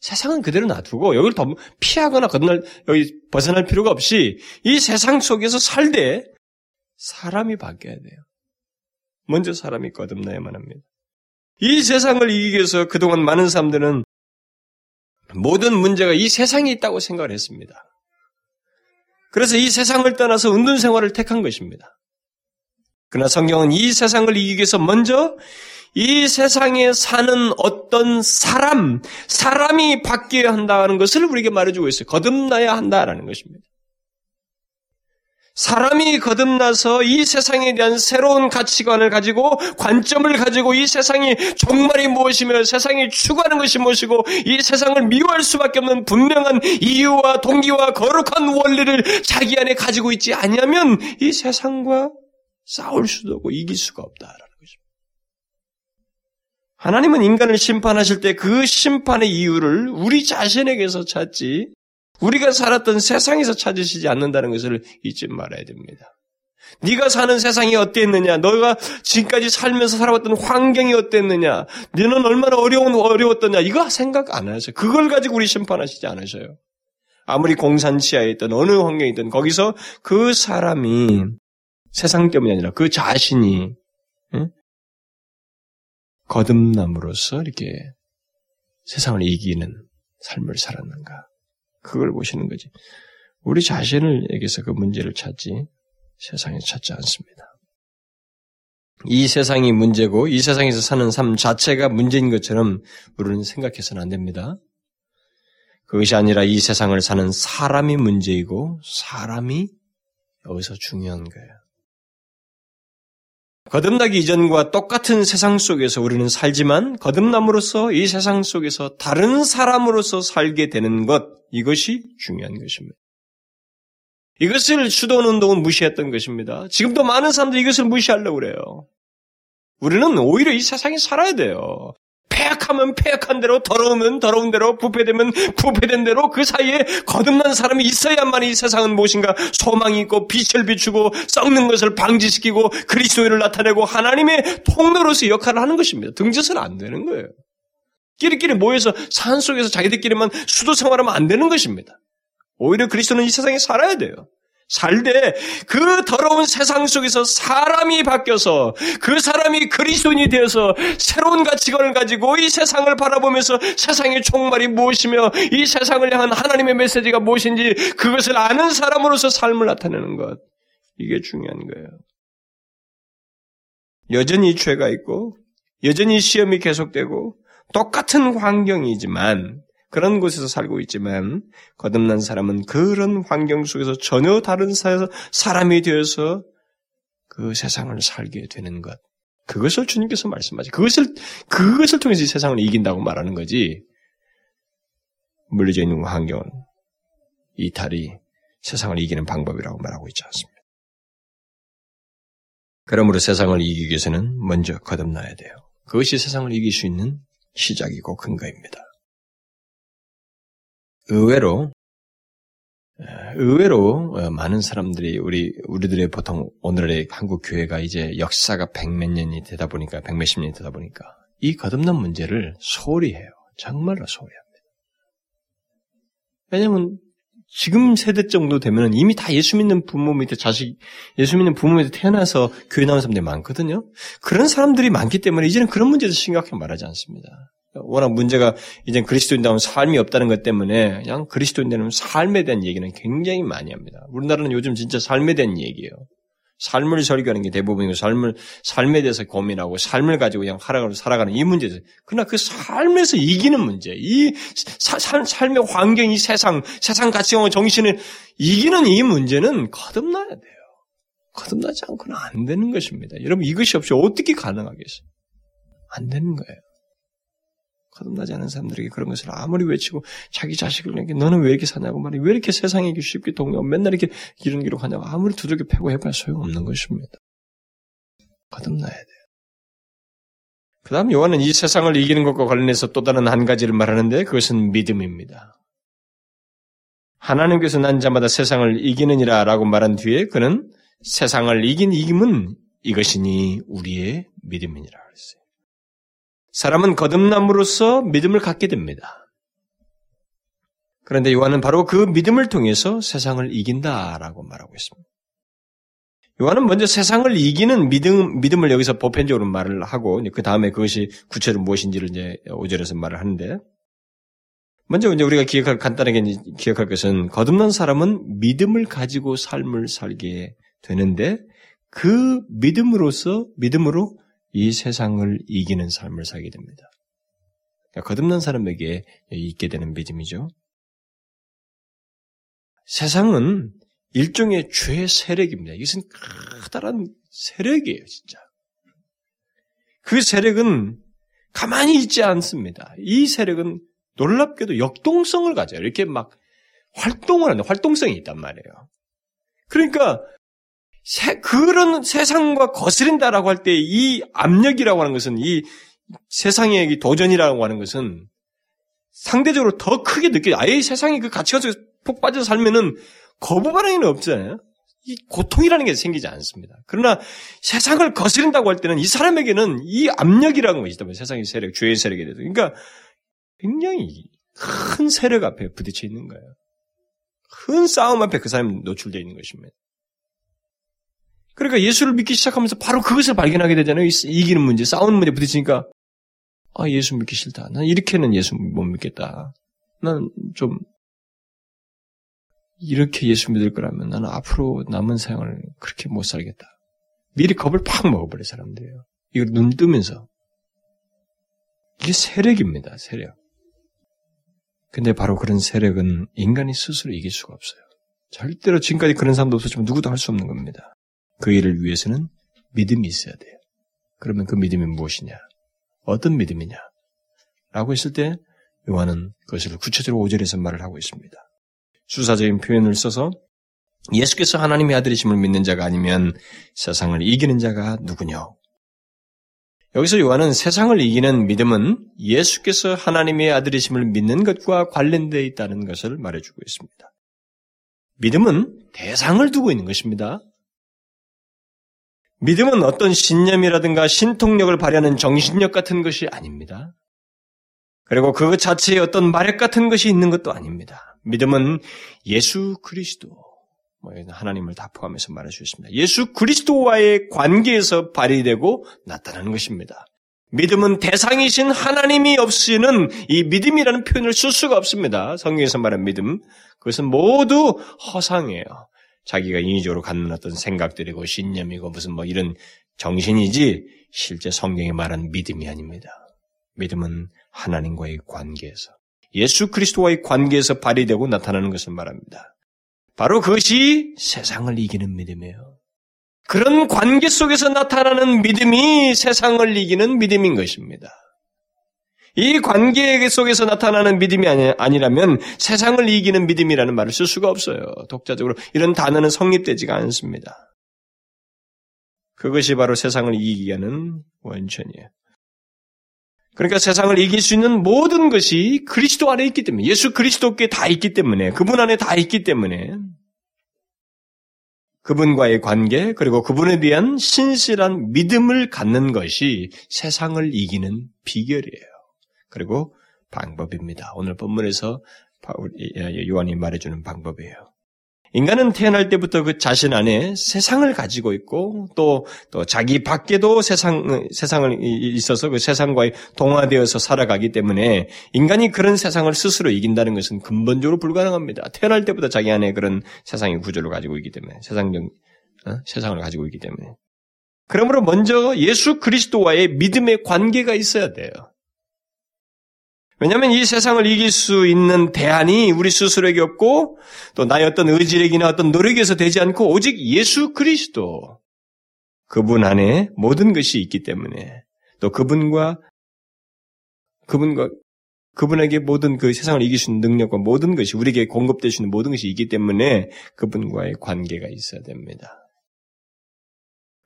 세상은 그대로 놔두고 여기를 더 피하거나 거듭날 여기 벗어날 필요가 없이 이 세상 속에서 살되 사람이 바뀌어야 돼요. 먼저 사람이 거듭나야만 합니다. 이 세상을 이기기 위해서 그동안 많은 사람들은 모든 문제가 이 세상에 있다고 생각을 했습니다. 그래서 이 세상을 떠나서 운동 생활을 택한 것입니다. 그러나 성경은 이 세상을 이기기 위해서 먼저 이 세상에 사는 어떤 사람, 사람이 바뀌어야 한다는 것을 우리에게 말해주고 있어요. 거듭나야 한다라는 것입니다. 사람이 거듭나서 이 세상에 대한 새로운 가치관을 가지고 관점을 가지고 이 세상이 종말이 무엇이며 세상이 추구하는 것이 무엇이고 이 세상을 미워할 수밖에 없는 분명한 이유와 동기와 거룩한 원리를 자기 안에 가지고 있지 않냐면 이 세상과 싸울 수도 없고 이길 수가 없다라는 것입니다. 하나님은 인간을 심판하실 때 그 심판의 이유를 우리 자신에게서 찾지 우리가 살았던 세상에서 찾으시지 않는다는 것을 잊지 말아야 됩니다. 네가 사는 세상이 어땠느냐? 너가 지금까지 살면서 살아왔던 환경이 어땠느냐? 너는 얼마나 어려운 어려웠더냐? 이거 생각 안 하세요. 그걸 가지고 우리 심판하시지 않으셔요. 아무리 공산치하에 있던 어느 환경에 있든 거기서 그 사람이 세상 때문이 아니라 그 자신이 응? 거듭남으로써 이렇게 세상을 이기는 삶을 살았는가? 그걸 보시는 거지. 우리 자신을에게서 그 문제를 찾지 세상에 찾지 않습니다. 이 세상이 문제고 이 세상에서 사는 삶 자체가 문제인 것처럼 우리는 생각해서는 안 됩니다. 그것이 아니라 이 세상을 사는 사람이 문제이고 사람이 여기서 중요한 거예요. 거듭나기 이전과 똑같은 세상 속에서 우리는 살지만 거듭남으로써 이 세상 속에서 다른 사람으로서 살게 되는 것, 이것이 중요한 것입니다. 이것을 수도운동은 무시했던 것입니다. 지금도 많은 사람들이 이것을 무시하려고 그래요. 우리는 오히려 이 세상에 살아야 돼요. 폐악하면 폐악한 대로, 더러우면 더러운 대로, 부패되면 부패된 대로 그 사이에 거듭난 사람이 있어야만 이 세상은 무엇인가 소망이 있고 빛을 비추고 썩는 것을 방지시키고 그리스도인을 나타내고 하나님의 통로로서 역할을 하는 것입니다. 등져서는 안 되는 거예요. 끼리끼리 모여서 산 속에서 자기들끼리만 수도 생활하면 안 되는 것입니다. 오히려 그리스도는 이 세상에 살아야 돼요. 살되 그 더러운 세상 속에서 사람이 바뀌어서 그 사람이 그리스도인이 되어서 새로운 가치관을 가지고 이 세상을 바라보면서 세상의 종말이 무엇이며 이 세상을 향한 하나님의 메시지가 무엇인지 그것을 아는 사람으로서 삶을 나타내는 것 이게 중요한 거예요. 여전히 죄가 있고 여전히 시험이 계속되고 똑같은 환경이지만 그런 곳에서 살고 있지만 거듭난 사람은 그런 환경 속에서 전혀 다른 사람이 되어서 그 세상을 살게 되는 것. 그것을 주님께서 말씀하지. 그것을 그것을 통해서 이 세상을 이긴다고 말하는 거지. 물려져 있는 환경은 이탈이 세상을 이기는 방법이라고 말하고 있지 않습니다. 그러므로 세상을 이기기 위해서는 먼저 거듭나야 돼요. 그것이 세상을 이길 수 있는 시작이고 근거입니다. 의외로 의외로 어, 많은 사람들이 우리 우리들의 보통 오늘의 한국 교회가 이제 역사가 백몇 년이 되다 보니까 백몇십 년이 되다 보니까 이 거듭난 문제를 소홀히 해요. 정말로 소홀히 합니다. 왜냐하면 지금 세대 정도 되면 이미 다 예수 믿는 부모 밑에 자식, 예수 믿는 부모 밑에 태어나서 교회 나온 사람들이 많거든요. 그런 사람들이 많기 때문에 이제는 그런 문제도 심각하게 말하지 않습니다. 워낙 문제가 이제 그리스도인다운 삶이 없다는 것 때문에 그냥 그리스도인다는 삶에 대한 얘기는 굉장히 많이 합니다. 우리나라는 요즘 진짜 삶에 대한 얘기예요. 삶을 설교하는 게 대부분이고 삶을 삶에 대해서 고민하고 삶을 가지고 그냥 살아가는 살아가는 이 문제죠. 그러나 그 삶에서 이기는 문제, 이 사, 삶의 환경, 이 세상, 세상 가치관과 정신을 이기는 이 문제는 거듭나야 돼요. 거듭나지 않고는 안 되는 것입니다. 여러분 이것이 없이 어떻게 가능하겠어요? 안 되는 거예요. 거듭나지 않은 사람들에게 그런 것을 아무리 외치고 자기 자식을 내게 너는 왜 이렇게 사냐고 말이 왜 이렇게 세상에 쉽게 동요 맨날 이렇게 이런 기록 하냐고 아무리 두들겨 패고 해봐야 소용없는 것입니다. 거듭나야 돼요. 그 다음 요한은 이 세상을 이기는 것과 관련해서 또 다른 한 가지를 말하는데 그것은 믿음입니다. 하나님께서 난 자마다 세상을 이기느니라 라고 말한 뒤에 그는 세상을 이긴 이김은 이것이니 우리의 믿음이니라 그랬어요. 사람은 거듭남으로써 믿음을 갖게 됩니다. 그런데 요한은 바로 그 믿음을 통해서 세상을 이긴다라고 말하고 있습니다. 요한은 먼저 세상을 이기는 믿음, 믿음을 여기서 보편적으로 말을 하고, 그 다음에 그것이 구체적으로 무엇인지를 이제 5절에서 말을 하는데, 먼저 이제 우리가 기억할, 간단하게 기억할 것은, 거듭난 사람은 믿음을 가지고 삶을 살게 되는데, 그 믿음으로서, 믿음으로 이 세상을 이기는 삶을 살게 됩니다. 그러니까 거듭난 사람에게 있게 되는 믿음이죠. 세상은 일종의 죄 세력입니다. 이것은 커다란 세력이에요, 진짜. 그 세력은 가만히 있지 않습니다. 이 세력은 놀랍게도 역동성을 가져요. 이렇게 막 활동을 하는 활동성이 있단 말이에요. 그러니까 세, 그런 세상과 거스린다라고 할 때 이 압력이라고 하는 것은 이 세상의 도전이라고 하는 것은 상대적으로 더 크게 느껴요. 아예 세상이 그 가치가 푹 빠져 살면은 거부 반응이 없잖아요. 이 고통이라는 게 생기지 않습니다. 그러나 세상을 거스린다고 할 때는 이 사람에게는 이 압력이라는 것이 있다면 세상의 세력, 죄의 세력에 대해서. 그러니까 굉장히 큰 세력 앞에 부딪혀 있는 거예요. 큰 싸움 앞에 그 사람이 노출되어 있는 것입니다. 그러니까 예수를 믿기 시작하면서 바로 그것을 발견하게 되잖아요. 이기는 문제, 싸우는 문제 부딪히니까 아 예수 믿기 싫다. 난 이렇게는 예수 못 믿겠다. 난 좀 이렇게 예수 믿을 거라면 나는 앞으로 남은 생을 그렇게 못 살겠다. 미리 겁을 팍 먹어버린 사람들이에요. 이걸 눈 뜨면서. 이게 세력입니다, 세력. 근데 바로 그런 세력은 인간이 스스로 이길 수가 없어요. 절대로 지금까지 그런 사람도 없었지만 누구도 할 수 없는 겁니다. 그 일을 위해서는 믿음이 있어야 돼요. 그러면 그 믿음이 무엇이냐? 어떤 믿음이냐? 라고 했을 때 요한은 그것을 구체적으로 5절에서 말을 하고 있습니다. 수사적인 표현을 써서 예수께서 하나님의 아들이심을 믿는 자가 아니면 세상을 이기는 자가 누구냐? 여기서 요한은 세상을 이기는 믿음은 예수께서 하나님의 아들이심을 믿는 것과 관련되어 있다는 것을 말해주고 있습니다. 믿음은 대상을 두고 있는 것입니다. 믿음은 어떤 신념이라든가 신통력을 발휘하는 정신력 같은 것이 아닙니다. 그리고 그 자체에 어떤 마력 같은 것이 있는 것도 아닙니다. 믿음은 예수 그리스도, 뭐 하나님을 다 포함해서 말할 수 있습니다. 예수 그리스도와의 관계에서 발휘되고 나타나는 것입니다. 믿음은 대상이신 하나님이 없이는 이 믿음이라는 표현을 쓸 수가 없습니다. 성경에서 말한 믿음. 그것은 모두 허상이에요. 자기가 인위적으로 갖는 어떤 생각들이고 신념이고 무슨 뭐 이런 정신이지 실제 성경에 말한 믿음이 아닙니다. 믿음은 하나님과의 관계에서 예수 그리스도와의 관계에서 발휘되고 나타나는 것을 말합니다. 바로 그것이 세상을 이기는 믿음이에요. 그런 관계 속에서 나타나는 믿음이 세상을 이기는 믿음인 것입니다. 이 관계 속에서 나타나는 믿음이 아니, 라면 세상을 이기는 믿음이라는 말을 쓸 수가 없어요. 독자적으로 이런 단어는 성립되지가 않습니다. 그것이 바로 세상을 이기게 하는 원천이에요. 그러니까 세상을 이길 수 있는 모든 것이 그리스도 안에 있기 때문에 예수 그리스도께 다 있기 때문에 그분 안에 다 있기 때문에 그분과의 관계 그리고 그분에 대한 신실한 믿음을 갖는 것이 세상을 이기는 비결이에요. 그리고 방법입니다. 오늘 본문에서 요한이 말해주는 방법이에요. 인간은 태어날 때부터 그 자신 안에 세상을 가지고 있고 또, 또 자기 밖에도 세상, 세상을 있어서 그 세상과의 동화되어서 살아가기 때문에 인간이 그런 세상을 스스로 이긴다는 것은 근본적으로 불가능합니다. 태어날 때부터 자기 안에 그런 세상의 구조를 가지고 있기 때문에 세상적, 어? 세상을 가지고 있기 때문에. 그러므로 먼저 예수 그리스도와의 믿음의 관계가 있어야 돼요. 왜냐하면 이 세상을 이길 수 있는 대안이 우리 스스로에게 없고 또 나의 어떤 의지력이나 어떤 노력에서 되지 않고 오직 예수 그리스도 그분 안에 모든 것이 있기 때문에 또 그분과 그분과 그분에게 모든 그 세상을 이길 수 있는 능력과 모든 것이 우리에게 공급될 수 있는 모든 것이 있기 때문에 그분과의 관계가 있어야 됩니다.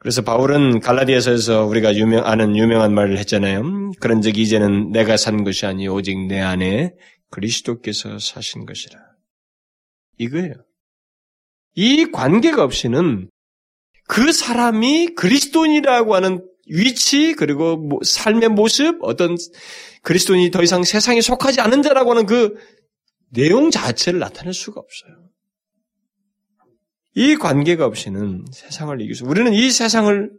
그래서 바울은 갈라디아서에서 우리가 유명 아는 유명한 말을 했잖아요. 음, 그런즉 이제는 내가 산 것이 아니 오직 내 안에 그리스도께서 사신 것이라. 이거예요. 이 관계가 없이는 그 사람이 그리스도인이라고 하는 위치 그리고 뭐 삶의 모습 어떤 그리스도인이 더 이상 세상에 속하지 않은 자라고 하는 그 내용 자체를 나타낼 수가 없어요. 이 관계가 없이는 세상을 이길 수, 우리는 이 세상을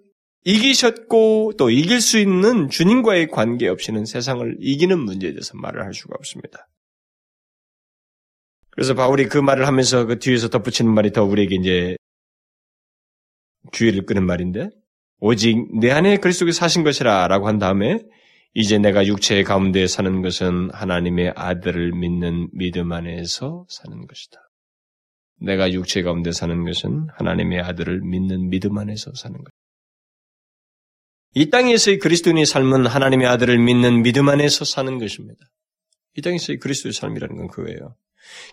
이기셨고 또 이길 수 있는 주님과의 관계 없이는 세상을 이기는 문제에 대해서 말을 할 수가 없습니다. 그래서 바울이 그 말을 하면서 그 뒤에서 덧붙이는 말이 더 우리에게 이제 주의를 끄는 말인데, 오직 내 안에 그리스도께 사신 것이라 라고 한 다음에 이제 내가 육체 가운데 사는 것은 하나님의 아들을 믿는 믿음 안에서 사는 것이다. 내가 육체 가운데 사는 것은 하나님의 아들을 믿는 믿음 안에서 사는 것. 이 땅에서의 그리스도인의 삶은 하나님의 아들을 믿는 믿음 안에서 사는 것입니다. 이 땅에서의 그리스도의 삶이라는 건 그거예요.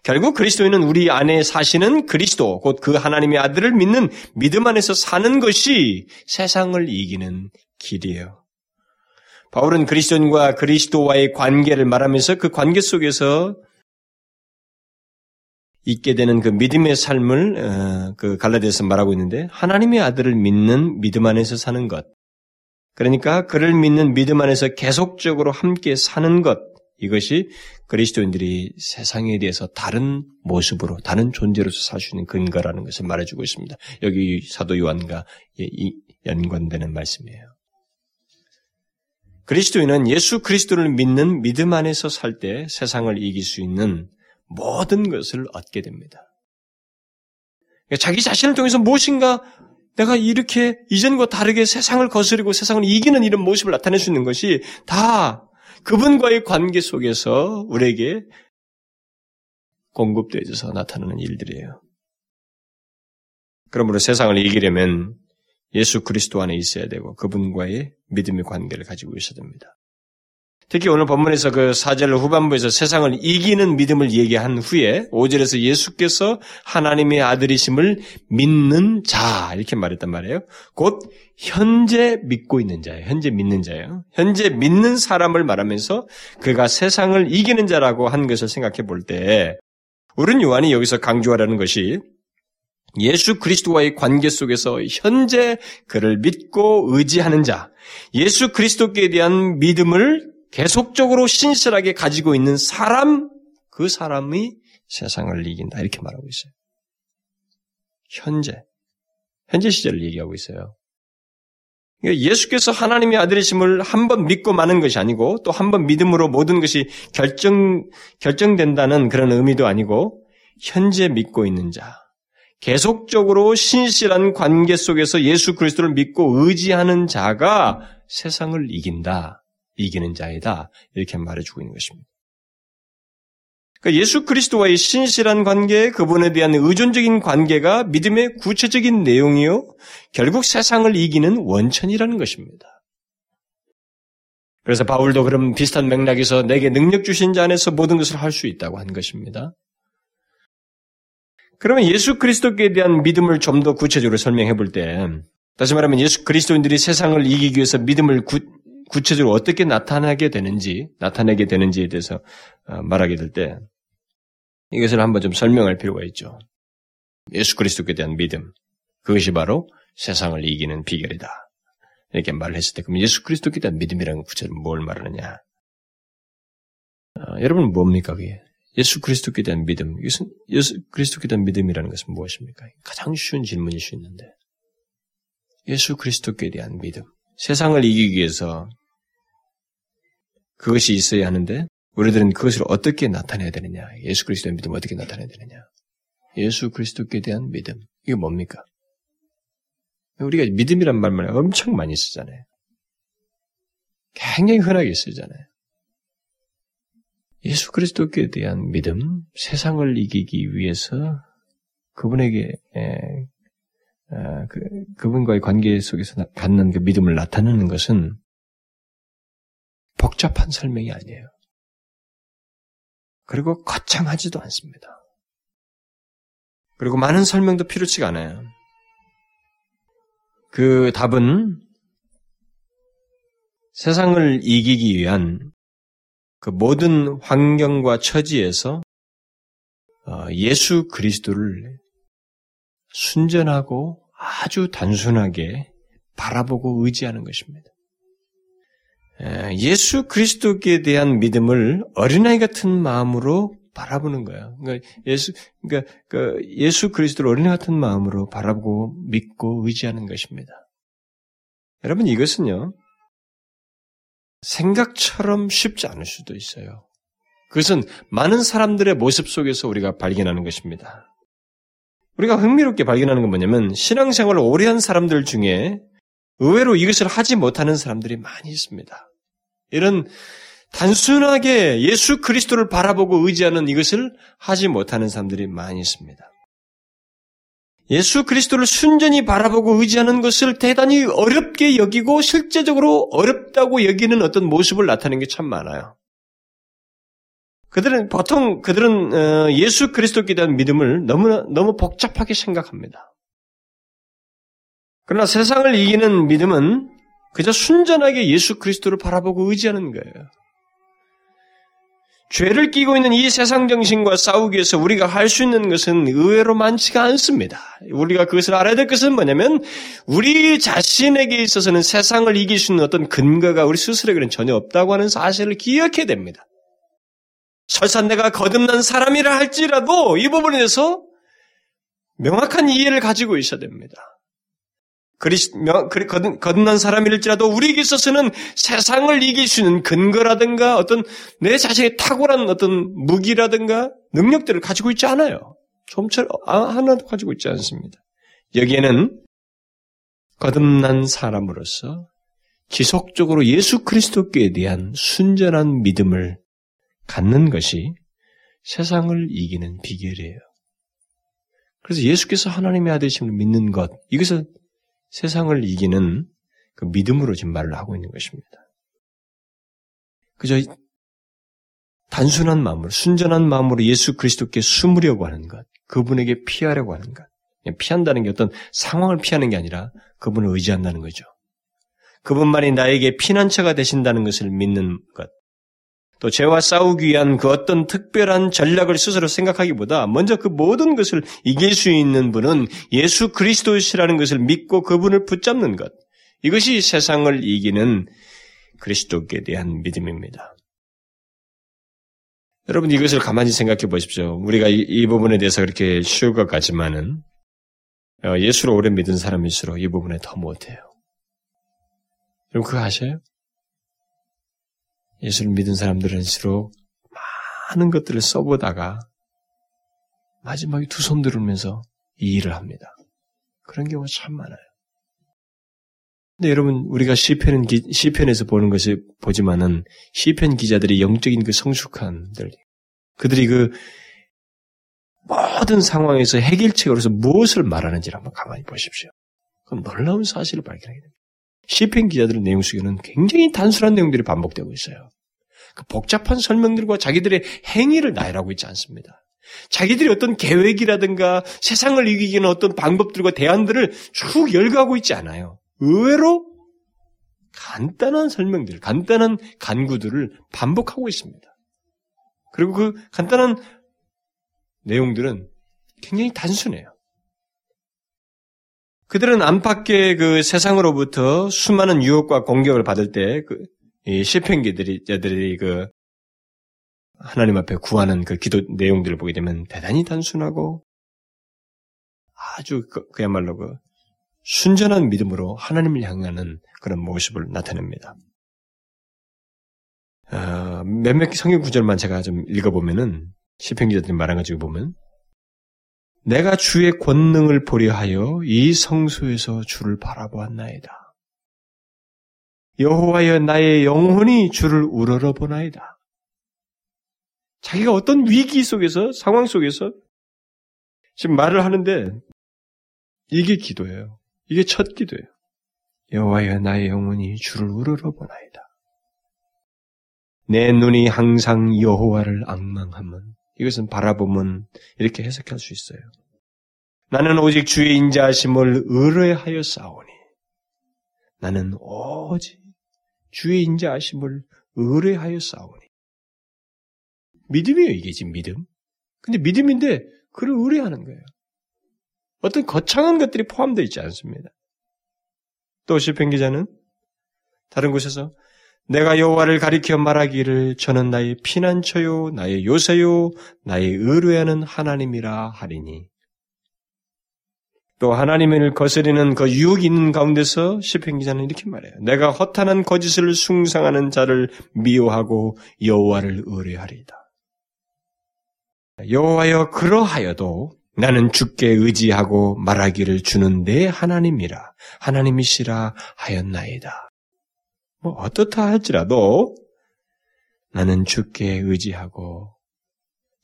결국 그리스도인은 우리 안에 사시는 그리스도, 곧 그 하나님의 아들을 믿는 믿음 안에서 사는 것이 세상을 이기는 길이에요. 바울은 그리스도인과 그리스도와의 관계를 말하면서 그 관계 속에서 있게 되는 그 믿음의 삶을 어, 그 갈라디아서 말하고 있는데 하나님의 아들을 믿는 믿음 안에서 사는 것. 그러니까 그를 믿는 믿음 안에서 계속적으로 함께 사는 것. 이것이 그리스도인들이 세상에 대해서 다른 모습으로, 다른 존재로서 살 수 있는 근거라는 것을 말해주고 있습니다. 여기 사도 요한과 연관되는 말씀이에요. 그리스도인은 예수 그리스도를 믿는 믿음 안에서 살 때 세상을 이길 수 있는 모든 것을 얻게 됩니다. 자기 자신을 통해서 무엇인가 내가 이렇게 이전과 다르게 세상을 거스르고 세상을 이기는 이런 모습을 나타낼 수 있는 것이 다 그분과의 관계 속에서 우리에게 공급되어져서 나타나는 일들이에요. 그러므로 세상을 이기려면 예수 그리스도 안에 있어야 되고 그분과의 믿음의 관계를 가지고 있어야 됩니다. 특히 오늘 본문에서 그 사절 후반부에서 세상을 이기는 믿음을 얘기한 후에 5절에서 예수께서 하나님의 아들이심을 믿는 자 이렇게 말했단 말이에요. 곧 현재 믿고 있는 자예요. 현재 믿는 자예요. 현재 믿는 사람을 말하면서 그가 세상을 이기는 자라고 한 것을 생각해 볼 때 우리는 요한이 여기서 강조하라는 것이 예수 그리스도와의 관계 속에서 현재 그를 믿고 의지하는 자, 예수 그리스도께 대한 믿음을 계속적으로 신실하게 가지고 있는 사람, 그 사람이 세상을 이긴다. 이렇게 말하고 있어요. 현재. 현재 시절을 얘기하고 있어요. 그러니까 예수께서 하나님의 아들이심을 한 번 믿고 마는 것이 아니고 또 한 번 믿음으로 모든 것이 결정, 결정된다는 그런 의미도 아니고 현재 믿고 있는 자. 계속적으로 신실한 관계 속에서 예수 그리스도를 믿고 의지하는 자가 세상을 이긴다. 이기는 자이다. 이렇게 말해주고 있는 것입니다. 그러니까 예수 그리스도와의 신실한 관계, 그분에 대한 의존적인 관계가 믿음의 구체적인 내용이요. 결국 세상을 이기는 원천이라는 것입니다. 그래서 바울도 그럼 비슷한 맥락에서 내게 능력 주신 자 안에서 모든 것을 할 수 있다고 한 것입니다. 그러면 예수 그리스도께 대한 믿음을 좀 더 구체적으로 설명해 볼 때, 다시 말하면 예수 그리스도인들이 세상을 이기기 위해서 믿음을 구, 구체적으로 어떻게 나타나게 되는지, 나타내게 되는지에 대해서 어, 말하게 될 때, 이것을 한번 좀 설명할 필요가 있죠. 예수 그리스도께 대한 믿음. 그것이 바로 세상을 이기는 비결이다. 이렇게 말을 했을 때, 그럼 예수 그리스도께 대한 믿음이라는 구체적으로 뭘 말하느냐? 어, 여러분 뭡니까, 그게? 예수 그리스도께 대한 믿음. 이것은 예수 그리스도께 대한 믿음이라는 것은 무엇입니까? 가장 쉬운 질문일 수 있는데. 예수 그리스도께 대한 믿음. 세상을 이기기 위해서 그것이 있어야 하는데 우리들은 그것을 어떻게 나타내야 되느냐? 예수 그리스도의 믿음 어떻게 나타내야 되느냐? 예수 그리스도께 대한 믿음. 이게 뭡니까? 우리가 믿음이란 말만 엄청 많이 쓰잖아요. 굉장히 흔하게 쓰잖아요. 예수 그리스도께 대한 믿음, 세상을 이기기 위해서 그분에게 에, 아, 그, 그분과의 관계 속에서 갖는 그 믿음을 나타내는 것은 복잡한 설명이 아니에요. 그리고 거창하지도 않습니다. 그리고 많은 설명도 필요치가 않아요. 그 답은 세상을 이기기 위한 그 모든 환경과 처지에서 어, 예수 그리스도를 순전하고 아주 단순하게 바라보고 의지하는 것입니다. 예수 그리스도께 대한 믿음을 어린아이 같은 마음으로 바라보는 거예요. 그러니까 예수, 그러니까 그 예수 그리스도를 어린아이 같은 마음으로 바라보고 믿고 의지하는 것입니다. 여러분 이것은요 생각처럼 쉽지 않을 수도 있어요. 그것은 많은 사람들의 모습 속에서 우리가 발견하는 것입니다. 우리가 흥미롭게 발견하는 건 뭐냐면 신앙생활을 오래 한 사람들 중에 의외로 이것을 하지 못하는 사람들이 많이 있습니다. 이런 단순하게 예수 그리스도를 바라보고 의지하는 이것을 하지 못하는 사람들이 많이 있습니다. 예수 그리스도를 순전히 바라보고 의지하는 것을 대단히 어렵게 여기고 실제적으로 어렵다고 여기는 어떤 모습을 나타내는 게 참 많아요. 그들은 보통 그들은 어, 예수 그리스도께 대한 믿음을 너무 너무 복잡하게 생각합니다. 그러나 세상을 이기는 믿음은 그저 순전하게 예수 그리스도를 바라보고 의지하는 거예요. 죄를 끼고 있는 이 세상 정신과 싸우기 위해서 우리가 할 수 있는 것은 의외로 많지가 않습니다. 우리가 그것을 알아야 될 것은 뭐냐면 우리 자신에게 있어서는 세상을 이길 수 있는 어떤 근거가 우리 스스로에게는 전혀 없다고 하는 사실을 기억해야 됩니다. 설사 내가 거듭난 사람이라 할지라도 이 부분에 대해서 명확한 이해를 가지고 있어야 됩니다. 그리스, 거듭, 거듭난 사람일지라도 우리에게 있어서는 세상을 이길 수 있는 근거라든가 어떤 내 자신의 탁월한 어떤 무기라든가 능력들을 가지고 있지 않아요. 좀처럼 아, 하나도 가지고 있지 않습니다. 여기에는 거듭난 사람으로서 지속적으로 예수 그리스도께 대한 순전한 믿음을 갖는 것이 세상을 이기는 비결이에요. 그래서 예수께서 하나님의 아들이심을 믿는 것, 이것은 세상을 이기는 그 믿음으로 지금 말을 하고 있는 것입니다. 그저 단순한 마음으로, 순전한 마음으로 예수 그리스도께 숨으려고 하는 것, 그분에게 피하려고 하는 것. 피한다는 게 어떤 상황을 피하는 게 아니라 그분을 의지한다는 거죠. 그분만이 나에게 피난처가 되신다는 것을 믿는 것. 또 죄와 싸우기 위한 그 어떤 특별한 전략을 스스로 생각하기보다 먼저 그 모든 것을 이길 수 있는 분은 예수 그리스도시라는 것을 믿고 그분을 붙잡는 것. 이것이 세상을 이기는 그리스도께 대한 믿음입니다. 여러분 이것을 가만히 생각해 보십시오. 우리가 이, 이 부분에 대해서 그렇게 쉬울 것 같지만은 어, 예수를 오래 믿은 사람일수록 이 부분에 더 못해요. 여러분 그거 아셔요? 예수를 믿은 사람들일수록 많은 것들을 써보다가 마지막에 두 손 들으면서 이 일을 합니다. 그런 경우가 참 많아요. 근데 여러분 우리가 시편은 시편에서 보는 것을 보지만은 시편 기자들이 영적인 그 성숙한들 그들이 그 모든 상황에서 해결책으로서 무엇을 말하는지를 한번 가만히 보십시오. 그건 놀라운 사실을 발견하게 됩니다. 시편 기자들의 내용 속에는 굉장히 단순한 내용들이 반복되고 있어요. 그 복잡한 설명들과 자기들의 행위를 나열하고 있지 않습니다. 자기들이 어떤 계획이라든가 세상을 이기기 는 어떤 방법들과 대안들을 쭉 열거하고 있지 않아요. 의외로 간단한 설명들, 간단한 간구들을 반복하고 있습니다. 그리고 그 간단한 내용들은 굉장히 단순해요. 그들은 안팎의 그 세상으로부터 수많은 유혹과 공격을 받을 때, 그, 이 시편기들이, 저들이 그, 하나님 앞에 구하는 그 기도 내용들을 보게 되면 대단히 단순하고 아주 그, 그야말로 그 순전한 믿음으로 하나님을 향하는 그런 모습을 나타냅니다. 어, 몇몇 성경 구절만 제가 좀 읽어보면은 시편 기자들이 말한 거 지금 보면 내가 주의 권능을 보려 하여 이 성소에서 주를 바라보았나이다. 여호와여 나의 영혼이 주를 우러러 보나이다. 자기가 어떤 위기 속에서 상황 속에서 지금 말을 하는데 이게 기도예요. 이게 첫 기도예요. 여호와여 나의 영혼이 주를 우러러 보나이다. 내 눈이 항상 여호와를 악망하면 이것은 바라보면 이렇게 해석할 수 있어요. 나는 오직 주의 인자하심을 의뢰하여 싸우니 나는 오직 주의 인자하심을 의뢰하여 싸우니. 믿음이에요, 이게 지금 믿음. 근데 믿음인데 그를 의뢰하는 거예요. 어떤 거창한 것들이 포함되어 있지 않습니다. 또 시편 기자는 다른 곳에서 내가 여호와를 가리켜 말하기를 저는 나의 피난처요 나의 요새요 나의 의뢰하는 하나님이라 하리니 또 하나님을 거스리는 그 유혹이 있는 가운데서 시편 기자는 이렇게 말해요. 내가 허탄한 거짓을 숭상하는 자를 미워하고 여호와를 의뢰하리이다. 여호와여 그러하여도 나는 주께 의지하고 말하기를 주는 내 하나님이라 하나님이시라 하였나이다. 뭐 어떻다 할지라도 나는 주께 의지하고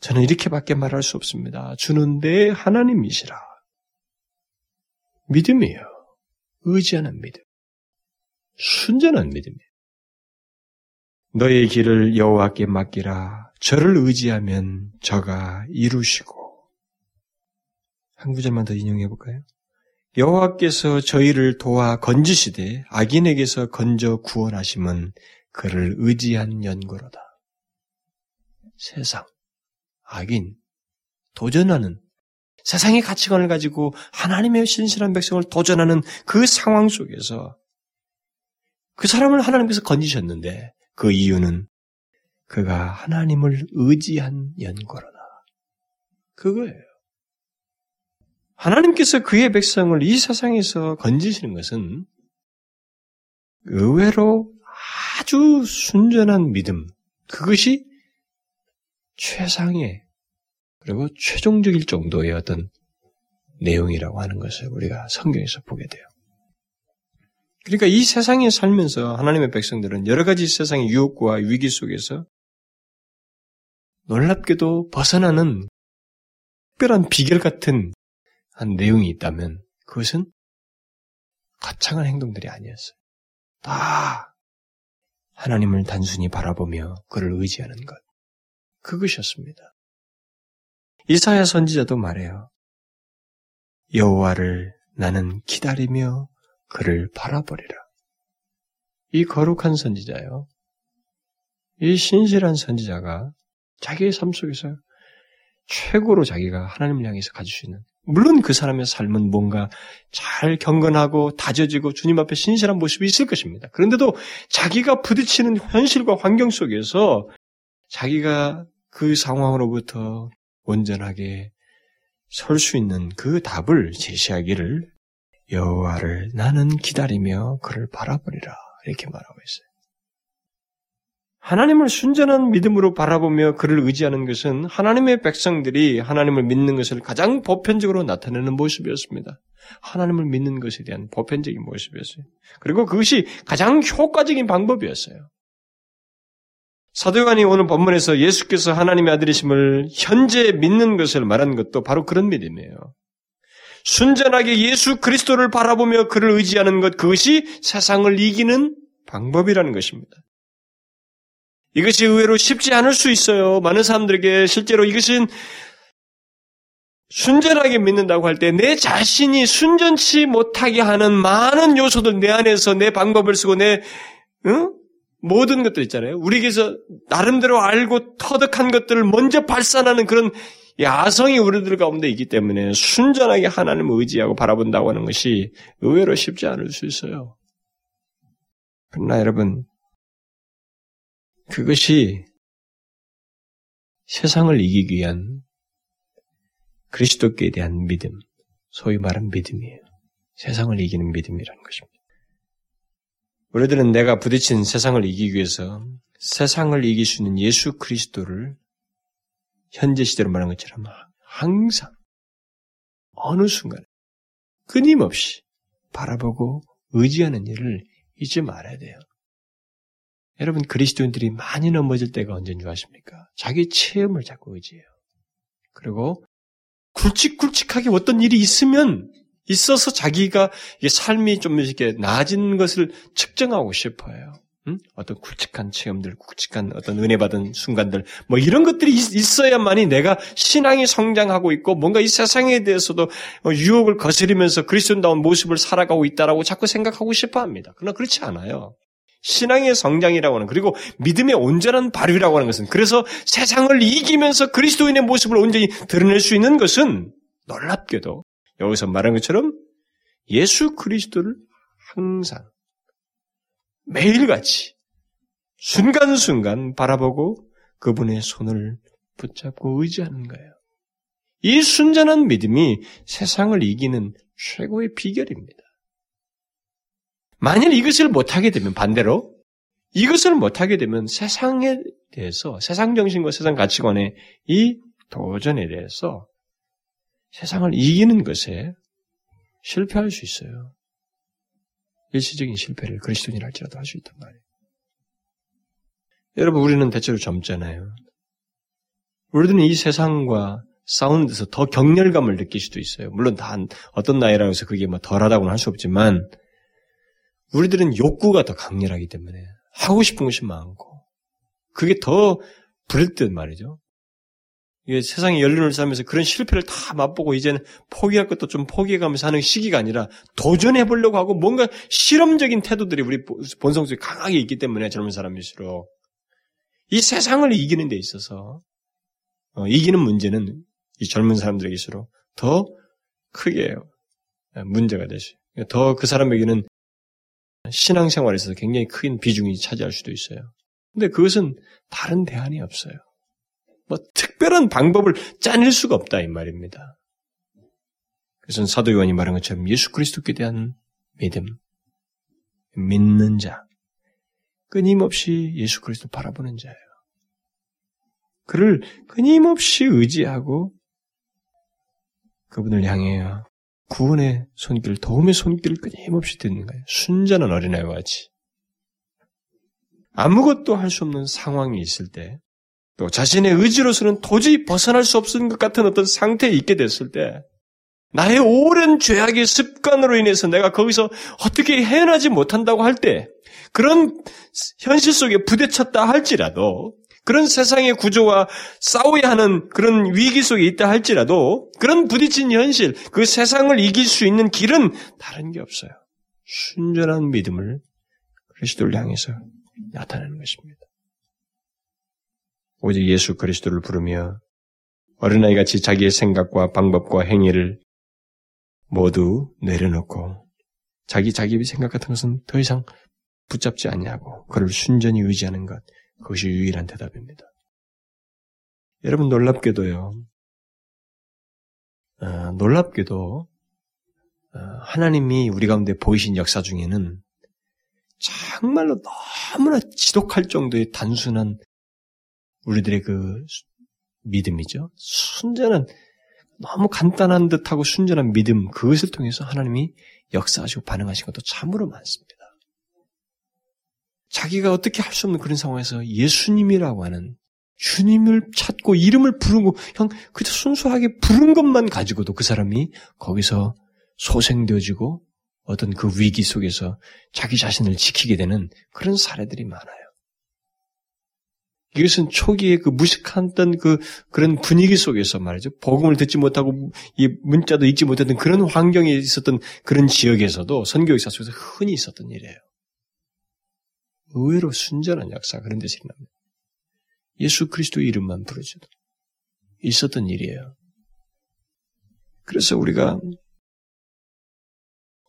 저는 이렇게밖에 말할 수 없습니다. 주는 내 하나님이시라. 믿음이에요. 의지하는 믿음. 순전한 믿음이에요. 너의 길을 여호와께 맡기라. 저를 의지하면 저가 이루시고 한 구절만 더 인용해 볼까요? 여호와께서 저희를 도와 건지시되 악인에게서 건져 구원하심은 그를 의지한 연고로다. 세상, 악인, 도전하는 세상의 가치관을 가지고 하나님의 신실한 백성을 도전하는 그 상황 속에서 그 사람을 하나님께서 건지셨는데 그 이유는 그가 하나님을 의지한 연고로다. 그거예요. 하나님께서 그의 백성을 이 세상에서 건지시는 것은 의외로 아주 순전한 믿음, 그것이 최상의 그리고 최종적일 정도의 어떤 내용이라고 하는 것을 우리가 성경에서 보게 돼요. 그러니까 이 세상에 살면서 하나님의 백성들은 여러 가지 세상의 유혹과 위기 속에서 놀랍게도 벗어나는 특별한 비결 같은 한 내용이 있다면 그것은 거창한 행동들이 아니었어요. 다 하나님을 단순히 바라보며 그를 의지하는 것. 그것이었습니다. 이사야 선지자도 말해요. 여호와를 나는 기다리며 그를 바라보리라. 이 거룩한 선지자요. 이 신실한 선지자가 자기의 삶 속에서 최고로 자기가 하나님을 향해서 가질 수 있는 물론 그 사람의 삶은 뭔가 잘 경건하고 다져지고 주님 앞에 신실한 모습이 있을 것입니다. 그런데도 자기가 부딪히는 현실과 환경 속에서 자기가 그 상황으로부터 온전하게 설 수 있는 그 답을 제시하기를 여호와를 나는 기다리며 그를 바라보리라 이렇게 말하고 있어요. 하나님을 순전한 믿음으로 바라보며 그를 의지하는 것은 하나님의 백성들이 하나님을 믿는 것을 가장 보편적으로 나타내는 모습이었습니다. 하나님을 믿는 것에 대한 보편적인 모습이었어요. 그리고 그것이 가장 효과적인 방법이었어요. 사도 요한이 오늘 본문에서 예수께서 하나님의 아들이심을 현재 믿는 것을 말한 것도 바로 그런 믿음이에요. 순전하게 예수 그리스도를 바라보며 그를 의지하는 것, 그것이 세상을 이기는 방법이라는 것입니다. 이것이 의외로 쉽지 않을 수 있어요. 많은 사람들에게 실제로 이것은 순전하게 믿는다고 할 때 내 자신이 순전치 못하게 하는 많은 요소들 내 안에서 내 방법을 쓰고 내 응? 모든 것들 있잖아요. 우리에게서 나름대로 알고 터득한 것들을 먼저 발산하는 그런 야성이 우리들 가운데 있기 때문에 순전하게 하나님을 의지하고 바라본다고 하는 것이 의외로 쉽지 않을 수 있어요. 그러나 여러분, 그것이 세상을 이기기 위한 그리스도께 대한 믿음, 소위 말하는 믿음이에요. 세상을 이기는 믿음이라는 것입니다. 우리들은 내가 부딪힌 세상을 이기기 위해서 세상을 이길 수 있는 예수 그리스도를 현재 시대로 말한 것처럼 항상 어느 순간에 끊임없이 바라보고 의지하는 일을 잊지 말아야 돼요. 여러분 그리스도인들이 많이 넘어질 때가 언제인 줄 아십니까? 자기 체험을 자꾸 의지해요. 그리고 굵직굵직하게 어떤 일이 있으면 있어서 자기가 삶이 좀 이렇게 나아진 것을 측정하고 싶어요. 음? 어떤 굵직한 체험들, 굵직한 어떤 은혜 받은 순간들, 뭐 이런 것들이 있, 어야만이 내가 신앙이 성장하고 있고 뭔가 이 세상에 대해서도 어, 유혹을 거스리면서 그리스도다운 모습을 살아가고 있다라고 자꾸 생각하고 싶어 합니다. 그러나 그렇지 않아요. 신앙의 성장이라고 하는 그리고 믿음의 온전한 발휘라고 하는 것은 그래서 세상을 이기면서 그리스도인의 모습을 온전히 드러낼 수 있는 것은 놀랍게도 여기서 말한 것처럼 예수 그리스도를 항상 매일같이 순간순간 바라보고 그분의 손을 붙잡고 의지하는 거예요. 이 순전한 믿음이 세상을 이기는 최고의 비결입니다. 만일 이것을 못하게 되면 반대로 이것을 못하게 되면 세상에 대해서 세상 정신과 세상 가치관의 이 도전에 대해서 세상을 이기는 것에 실패할 수 있어요. 일시적인 실패를 그리스도인이랄지라도 할 수 있단 말이에요. 여러분, 우리는 대체로 젊잖아요. 우리들은 이 세상과 싸우는 데서 더 격렬감을 느낄 수도 있어요. 물론 다 어떤 나이라고 해서 그게 뭐 덜하다고는 할 수 없지만, 우리들은 욕구가 더 강렬하기 때문에 하고 싶은 것이 많고, 그게 더 부를 듯 말이죠. 이게 세상의 연륜을 쌓으면서 그런 실패를 다 맛보고 이제는 포기할 것도 좀 포기해가면서 하는 시기가 아니라 도전해 보려고 하고 뭔가 실험적인 태도들이 우리 본성 속에 강하게 있기 때문에 젊은 사람일수록 이 세상을 이기는 데 있어서 어, 이기는 문제는 이 젊은 사람들에게일수록 더 크게 문제가 되죠. 더그 사람에게는 신앙생활에서 굉장히 큰 비중이 차지할 수도 있어요. 근데 그것은 다른 대안이 없어요. 뭐 특별한 방법을 짜낼 수가 없다 이 말입니다. 그래서 사도 요한이 말한 것처럼 예수 그리스도께 대한 믿음, 믿는 자, 끊임없이 예수 그리스도 바라보는 자예요. 그를 끊임없이 의지하고 그분을 향해요. 구원의 손길, 도움의 손길을 끊임없이 듣는 거예요. 순전한 어린아이와 같이. 아무것도 할 수 없는 상황이 있을 때, 또 자신의 의지로서는 도저히 벗어날 수 없는 것 같은 어떤 상태에 있게 됐을 때, 나의 오랜 죄악의 습관으로 인해서 내가 거기서 어떻게 해내지 못한다고 할 때, 그런 현실 속에 부대쳤다 할지라도, 그런 세상의 구조와 싸워야 하는 그런 위기 속에 있다 할지라도, 그런 부딪힌 현실, 그 세상을 이길 수 있는 길은 다른 게 없어요. 순전한 믿음을 그리스도를 향해서 나타내는 것입니다. 오직 예수 그리스도를 부르며 어린아이 같이 자기의 생각과 방법과 행위를 모두 내려놓고 자기 자기 생각 같은 것은 더 이상 붙잡지 않냐고 그를 순전히 의지하는 것 그것이 유일한 대답입니다. 여러분 놀랍게도요. 어, 놀랍게도 어, 하나님이 우리 가운데 보이신 역사 중에는 정말로 너무나 지독할 정도의 단순한 우리들의 그 믿음이죠. 순전한 너무 간단한 듯하고 순전한 믿음 그것을 통해서 하나님이 역사하시고 반응하신 것도 참으로 많습니다. 자기가 어떻게 할 수 없는 그런 상황에서 예수님이라고 하는 주님을 찾고 이름을 부르고 형 그저 순수하게 부른 것만 가지고도 그 사람이 거기서 소생되어지고 어떤 그 위기 속에서 자기 자신을 지키게 되는 그런 사례들이 많아요. 이것은 초기에 그 무식했던 그 그런 분위기 속에서 말이죠. 복음을 듣지 못하고 이 문자도 읽지 못했던 그런 환경에 있었던 그런 지역에서도 선교 역사 속에서 흔히 있었던 일이에요. 의외로 순전한 역사 그런 데서 일어납니다. 예수 그리스도 이름만 부르셔도 있었던 일이에요. 그래서 우리가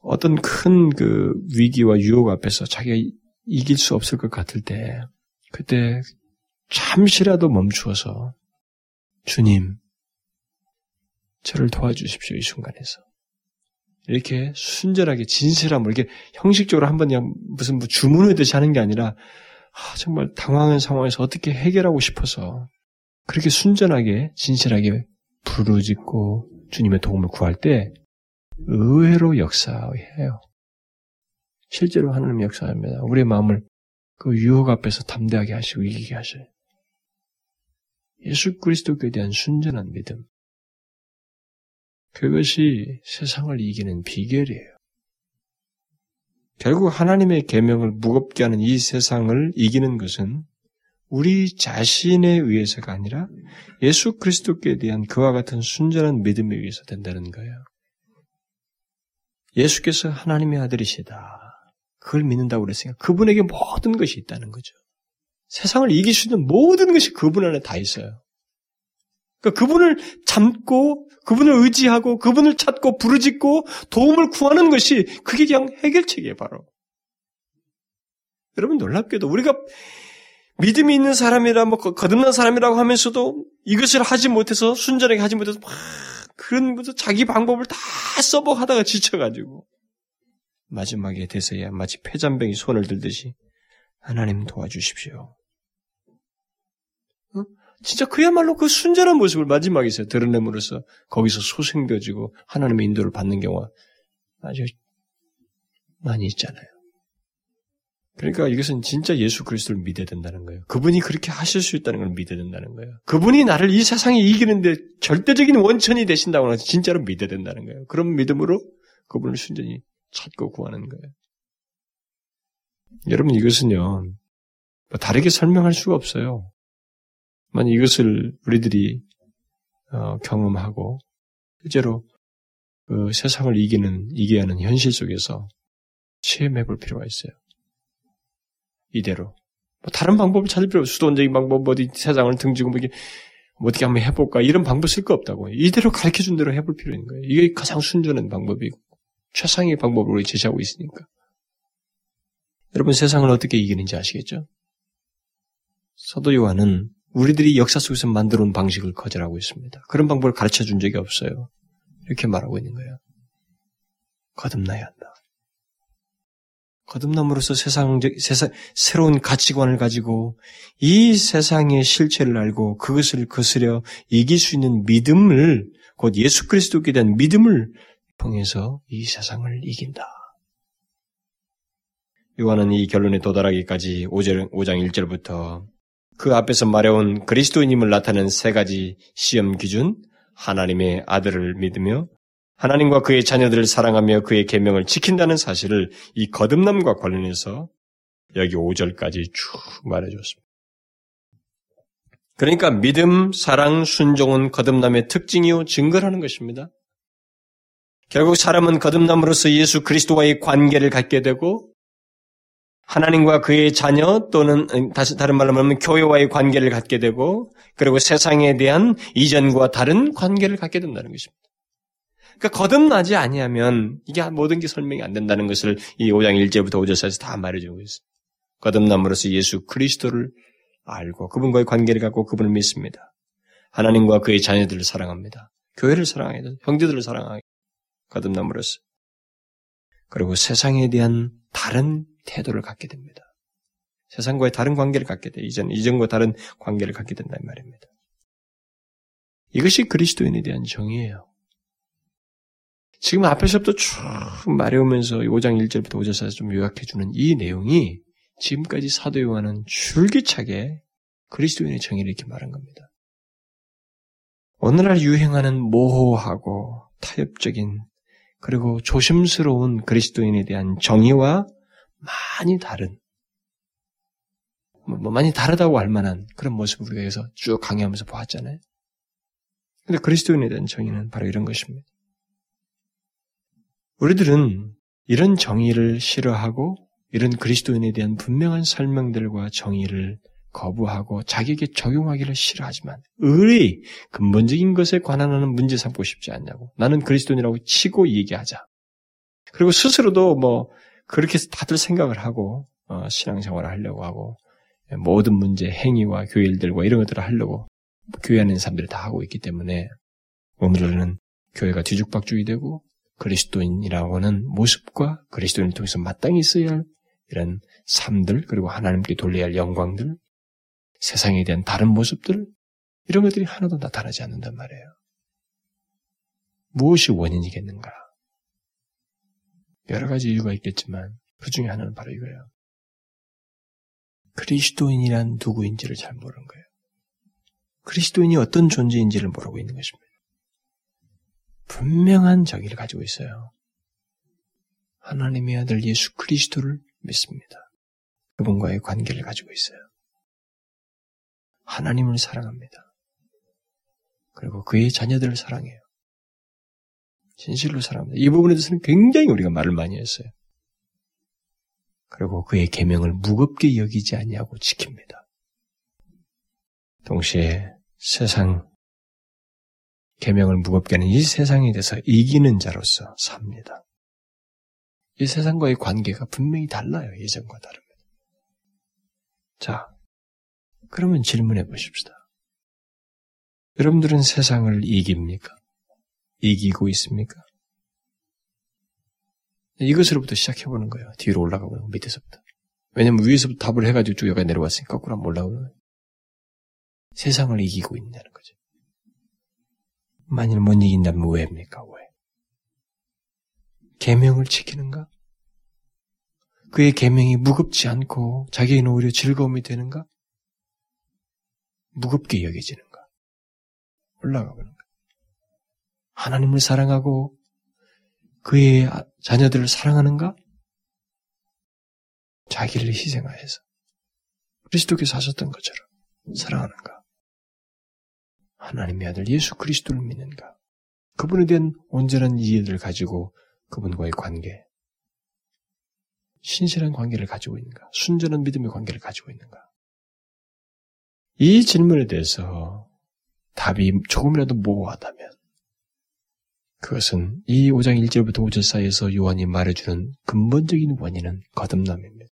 어떤 큰 그 위기와 유혹 앞에서 자기가 이길 수 없을 것 같을 때 그때 잠시라도 멈추어서 주님, 저를 도와주십시오, 이 순간에서. 이렇게 순전하게 진실함을 이렇게 형식적으로 한번 그냥 무슨 뭐 주문하듯이 하는 게 아니라 아, 정말 당황한 상황에서 어떻게 해결하고 싶어서 그렇게 순전하게 진실하게 부르짖고 주님의 도움을 구할 때 의외로 역사해요. 실제로 하나님 역사합니다. 우리의 마음을 그 유혹 앞에서 담대하게 하시고 이기게 하셔요. 예수 그리스도께 대한 순전한 믿음. 그것이 세상을 이기는 비결이에요. 결국 하나님의 계명을 무겁게 하는 이 세상을 이기는 것은 우리 자신에 의해서가 아니라 예수 그리스도께 대한 그와 같은 순전한 믿음에 의해서 된다는 거예요. 예수께서 하나님의 아들이시다. 그걸 믿는다고 그랬으니까 그분에게 모든 것이 있다는 거죠. 세상을 이길 수 있는 모든 것이 그분 안에 다 있어요. 그러니까 그분을 참고 그분을 의지하고 그분을 찾고 부르짖고 도움을 구하는 것이 그게 그냥 해결책이에요, 바로. 여러분 놀랍게도 우리가 믿음이 있는 사람이라 뭐 거듭난 사람이라고 하면서도 이것을 하지 못해서 순전하게 하지 못해서 막 그런 것도 자기 방법을 다 써보하다가 지쳐가지고 마지막에 돼서야 마치 폐잔병이 손을 들듯이 하나님 도와주십시오. 어? 진짜 그야말로 그 순전한 모습을 마지막에서 드러냄으로써 거기서 소생되어지고 하나님의 인도를 받는 경우가 아주 많이 있잖아요. 그러니까 이것은 진짜 예수 그리스도를 믿어야 된다는 거예요. 그분이 그렇게 하실 수 있다는 걸 믿어야 된다는 거예요. 그분이 나를 이 세상에 이기는데 절대적인 원천이 되신다고 하면 진짜로 믿어야 된다는 거예요. 그런 믿음으로 그분을 순전히 찾고 구하는 거예요. 여러분 이것은요 뭐 다르게 설명할 수가 없어요. 만약 이것을 우리들이 어, 경험하고 실제로 그 세상을 이기는 이겨야 하는 현실 속에서 체험해 볼 필요가 있어요. 이대로. 뭐 다른 방법을 찾을 필요 없어요. 수도원적인 방법, 뭐 어디 세상을 등지고 뭐, 뭐 어떻게 한번 해볼까 이런 방법 쓸 거 없다고. 이대로 가르쳐 준 대로 해볼 필요 있는 거예요. 이게 가장 순전한 방법이고 최상의 방법으로 제시하고 있으니까. 여러분 세상을 어떻게 이기는지 아시겠죠? 사도 요한은 우리들이 역사 속에서 만들어 온 방식을 거절하고 있습니다. 그런 방법을 가르쳐 준 적이 없어요. 이렇게 말하고 있는 거예요. 거듭나야 한다. 거듭남으로써 세상적, 세상, 새로운 가치관을 가지고 이 세상의 실체를 알고 그것을 거스려 이길 수 있는 믿음을, 곧 예수 그리스도께 대한 믿음을 통해서 이 세상을 이긴다. 요한은 이 결론에 도달하기까지 5장 1절부터 그 앞에서 말해온 그리스도인임을 나타내는 세 가지 시험 기준, 하나님의 아들을 믿으며 하나님과 그의 자녀들을 사랑하며 그의 계명을 지킨다는 사실을 이 거듭남과 관련해서 여기 5절까지 쭉 말해줬습니다. 그러니까 믿음, 사랑, 순종은 거듭남의 특징이요 증거라는 것입니다. 결국 사람은 거듭남으로써 예수 그리스도와의 관계를 갖게 되고 하나님과 그의 자녀 또는 다시 다른 말로 말하면 교회와의 관계를 갖게 되고 그리고 세상에 대한 이전과 다른 관계를 갖게 된다는 것입니다. 그러니까 거듭나지 아니하면 이게 모든 게 설명이 안 된다는 것을 이 5장 1제부터 5절 사이에서 다 말해주고 있어요. 거듭남으로써 예수 그리스도를 알고 그분과의 관계를 갖고 그분을 믿습니다. 하나님과 그의 자녀들을 사랑합니다. 교회를 돼. 형제들을 사랑하게. 거듭남으로써. 그리고 세상에 대한 다른 태도를 갖게 됩니다. 세상과의 다른 관계를 갖게 돼. 이전, 이전과 다른 관계를 갖게 된다는 말입니다. 이것이 그리스도인에 대한 정의예요. 지금 앞에서부터 쭉 말해오면서 5장 1절부터 5절 사이에서 좀 요약해주는 이 내용이 지금까지 사도 요한은 줄기차게 그리스도인의 정의를 이렇게 말한 겁니다. 오늘날 유행하는 모호하고 타협적인 그리고 조심스러운 그리스도인에 대한 정의와 많이 다른 뭐, 뭐 많이 다르다고 할 만한 그런 모습을 우리가 여기서 쭉 강의하면서 보았잖아요. 근데 그리스도인에 대한 정의는 바로 이런 것입니다. 우리들은 이런 정의를 싫어하고 이런 그리스도인에 대한 분명한 설명들과 정의를 거부하고 자기에게 적용하기를 싫어하지만 의리 근본적인 것에 관한 문제 삼고 싶지 않냐고 나는 그리스도인이라고 치고 얘기하자. 그리고 스스로도 뭐 그렇게 다들 생각을 하고 어, 신앙생활을 하려고 하고 모든 문제 행위와 교회 일들과 이런 것들을 하려고 교회 안에 있는 사람들이 다 하고 있기 때문에 오늘은 교회가 뒤죽박죽이 되고 그리스도인이라고 하는 모습과 그리스도인을 통해서 마땅히 있어야 할 이런 삶들, 그리고 하나님께 돌려야 할 영광들, 세상에 대한 다른 모습들, 이런 것들이 하나도 나타나지 않는단 말이에요. 무엇이 원인이겠는가? 여러 가지 이유가 있겠지만 그 중에 하나는 바로 이거예요. 그리스도인이란 누구인지를 잘 모르는 거예요. 그리스도인이 어떤 존재인지를 모르고 있는 것입니다. 분명한 정의를 가지고 있어요. 하나님의 아들 예수 그리스도를 믿습니다. 그분과의 관계를 가지고 있어요. 하나님을 사랑합니다. 그리고 그의 자녀들을 사랑해요. 진실로 사랑합니다. 이 부분에 대해서는 굉장히 우리가 말을 많이 했어요. 그리고 그의 계명을 무겁게 여기지 아니하고 지킵니다. 동시에 세상 계명을 무겁게 하는 이 세상에 대해서 이기는 자로서 삽니다. 이 세상과의 관계가 분명히 달라요. 예전과 다릅니다. 자, 그러면 질문해 보십시다. 여러분들은 세상을 이깁니까? 이기고 있습니까? 이것으로부터 시작해보는 거예요. 뒤로 올라가고 는 밑에서부터. 왜냐면 위에서부터 답을 해가지고 쭉 여기까지 내려왔으니까 거꾸로 한번 거예요. 세상을 이기고 있다는 거죠. 만일 못 이긴다면 왜입니까? 왜? 계명을 지키는가? 그의 계명이 무겁지 않고 자기에는 오히려 즐거움이 되는가? 무겁게 여겨지는가? 올라가 보는. 하나님을 사랑하고 그의 자녀들을 사랑하는가? 자기를 희생하여서 그리스도께서 하셨던 것처럼 사랑하는가? 하나님의 아들 예수 그리스도를 믿는가? 그분에 대한 온전한 이해를 가지고 그분과의 관계, 신실한 관계를 가지고 있는가? 순전한 믿음의 관계를 가지고 있는가? 이 질문에 대해서 답이 조금이라도 모호하다면 그것은 이 5장 1절부터 5절 사이에서 요한이 말해주는 근본적인 원인은 거듭남입니다.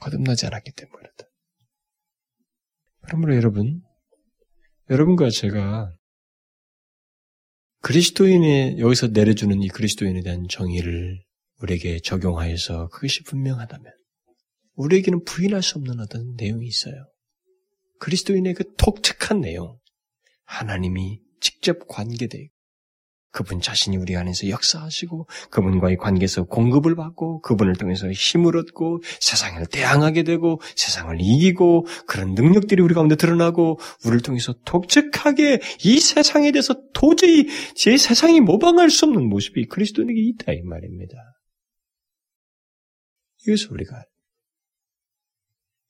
거듭나지 않았기 때문에 그렇다. 그러므로 여러분, 여러분과 제가 그리스도인의 여기서 내려주는 이 그리스도인에 대한 정의를 우리에게 적용하여서 그것이 분명하다면 우리에게는 부인할 수 없는 어떤 내용이 있어요. 그리스도인의 그 독특한 내용, 하나님이 직접 관계되고 그분 자신이 우리 안에서 역사하시고 그분과의 관계에서 공급을 받고 그분을 통해서 힘을 얻고 세상을 대항하게 되고 세상을 이기고 그런 능력들이 우리 가운데 드러나고 우리를 통해서 독특하게 이 세상에 대해서 도저히 제 세상이 모방할 수 없는 모습이 그리스도인에게 있다 이 말입니다. 이것을 우리가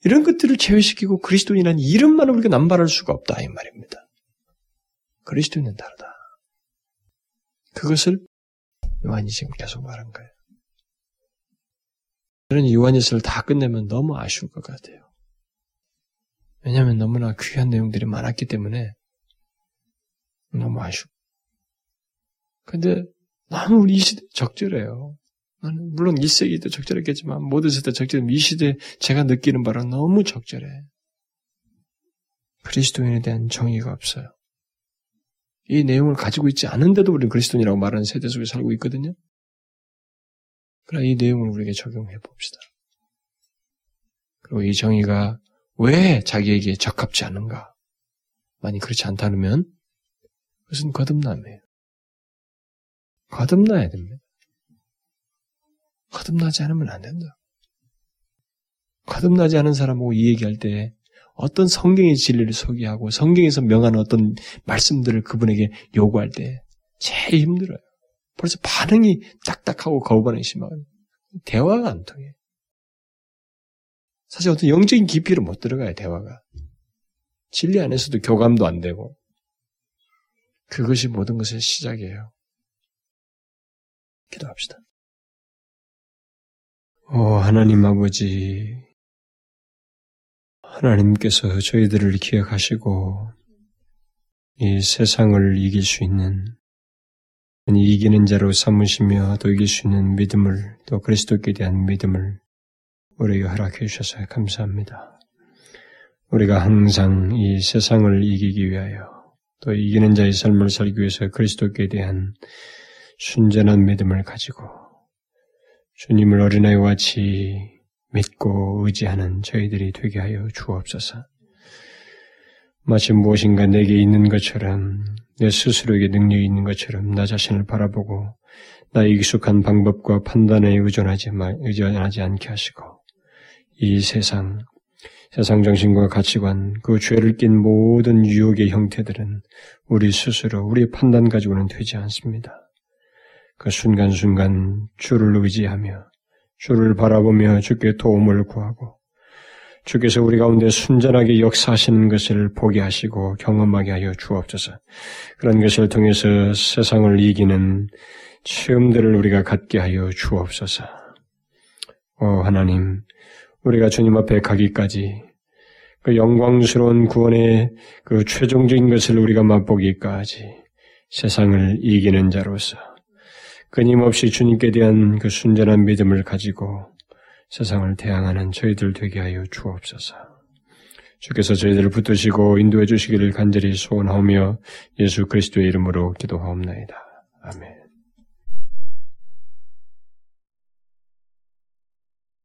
이런 것들을 제외시키고 그리스도인이라는 이름만 우리가 남발할 수가 없다 이 말입니다. 그리스도인은 다르다. 그것을 요한이 지금 계속 말한 거예요. 저는 요한일서를 다 끝내면 너무 아쉬울 것 같아요. 왜냐하면 너무나 귀한 내용들이 많았기 때문에 너무 아쉬워. 근데 너무 우리 이 시대 적절해요. 물론 1세기도 적절했겠지만 모든 세대 적절해. 이 시대 제가 느끼는 바랑 너무 적절해. 그리스도인에 대한 정의가 없어요. 이 내용을 가지고 있지 않은데도 우리는 그리스도인이라고 말하는 세대 속에 살고 있거든요. 그러나 이 내용을 우리에게 적용해 봅시다. 그리고 이 정의가 왜 자기에게 적합지 않은가? 만약 그렇지 않다면 그것은 거듭남이에요. 거듭나야 됩니다. 거듭나지 않으면 안 된다. 거듭나지 않은 사람하고 이 얘기할 때 어떤 성경의 진리를 소개하고 성경에서 명하는 어떤 말씀들을 그분에게 요구할 때 제일 힘들어요. 벌써 반응이 딱딱하고 거부 반응이 심하거든요. 대화가 안 통해. 사실 어떤 영적인 깊이를 못 들어가요, 대화가. 진리 안에서도 교감도 안 되고. 그것이 모든 것의 시작이에요. 기도합시다. 오, 하나님 아버지, 하나님께서 저희들을 기억하시고 이 세상을 이길 수 있는 이기는 자로 삼으시며 또 이길 수 있는 믿음을 또 그리스도께 대한 믿음을 우리에게 허락해 주셔서 감사합니다. 우리가 항상 이 세상을 이기기 위하여 또 이기는 자의 삶을 살기 위해서 그리스도께 대한 순전한 믿음을 가지고 주님을 어린아이와 같이 믿고 의지하는 저희들이 되게 하여 주옵소서. 마치 무엇인가 내게 있는 것처럼 내 스스로에게 능력이 있는 것처럼 나 자신을 바라보고 나의 익숙한 방법과 판단에 의존하지 말, 의존하지 않게 하시고 이 세상 세상 정신과 가치관, 그 죄를 낀 모든 유혹의 형태들은 우리 스스로 우리 판단 가지고는 되지 않습니다. 그 순간순간 주를 의지하며 주를 바라보며 주께 도움을 구하고 주께서 우리 가운데 순전하게 역사하시는 것을 보게 하시고 경험하게 하여 주옵소서. 그런 것을 통해서 세상을 이기는 체험들을 우리가 갖게 하여 주옵소서. 오 하나님, 우리가 주님 앞에 가기까지 그 영광스러운 구원의 그 최종적인 것을 우리가 맛보기까지 세상을 이기는 자로서 끊임없이 주님께 대한 그 순전한 믿음을 가지고 세상을 대항하는 저희들 되게 하여 주옵소서. 주께서 저희들을 붙드시고 인도해 주시기를 간절히 소원하오며 예수 그리스도의 이름으로 기도하옵나이다. 아멘.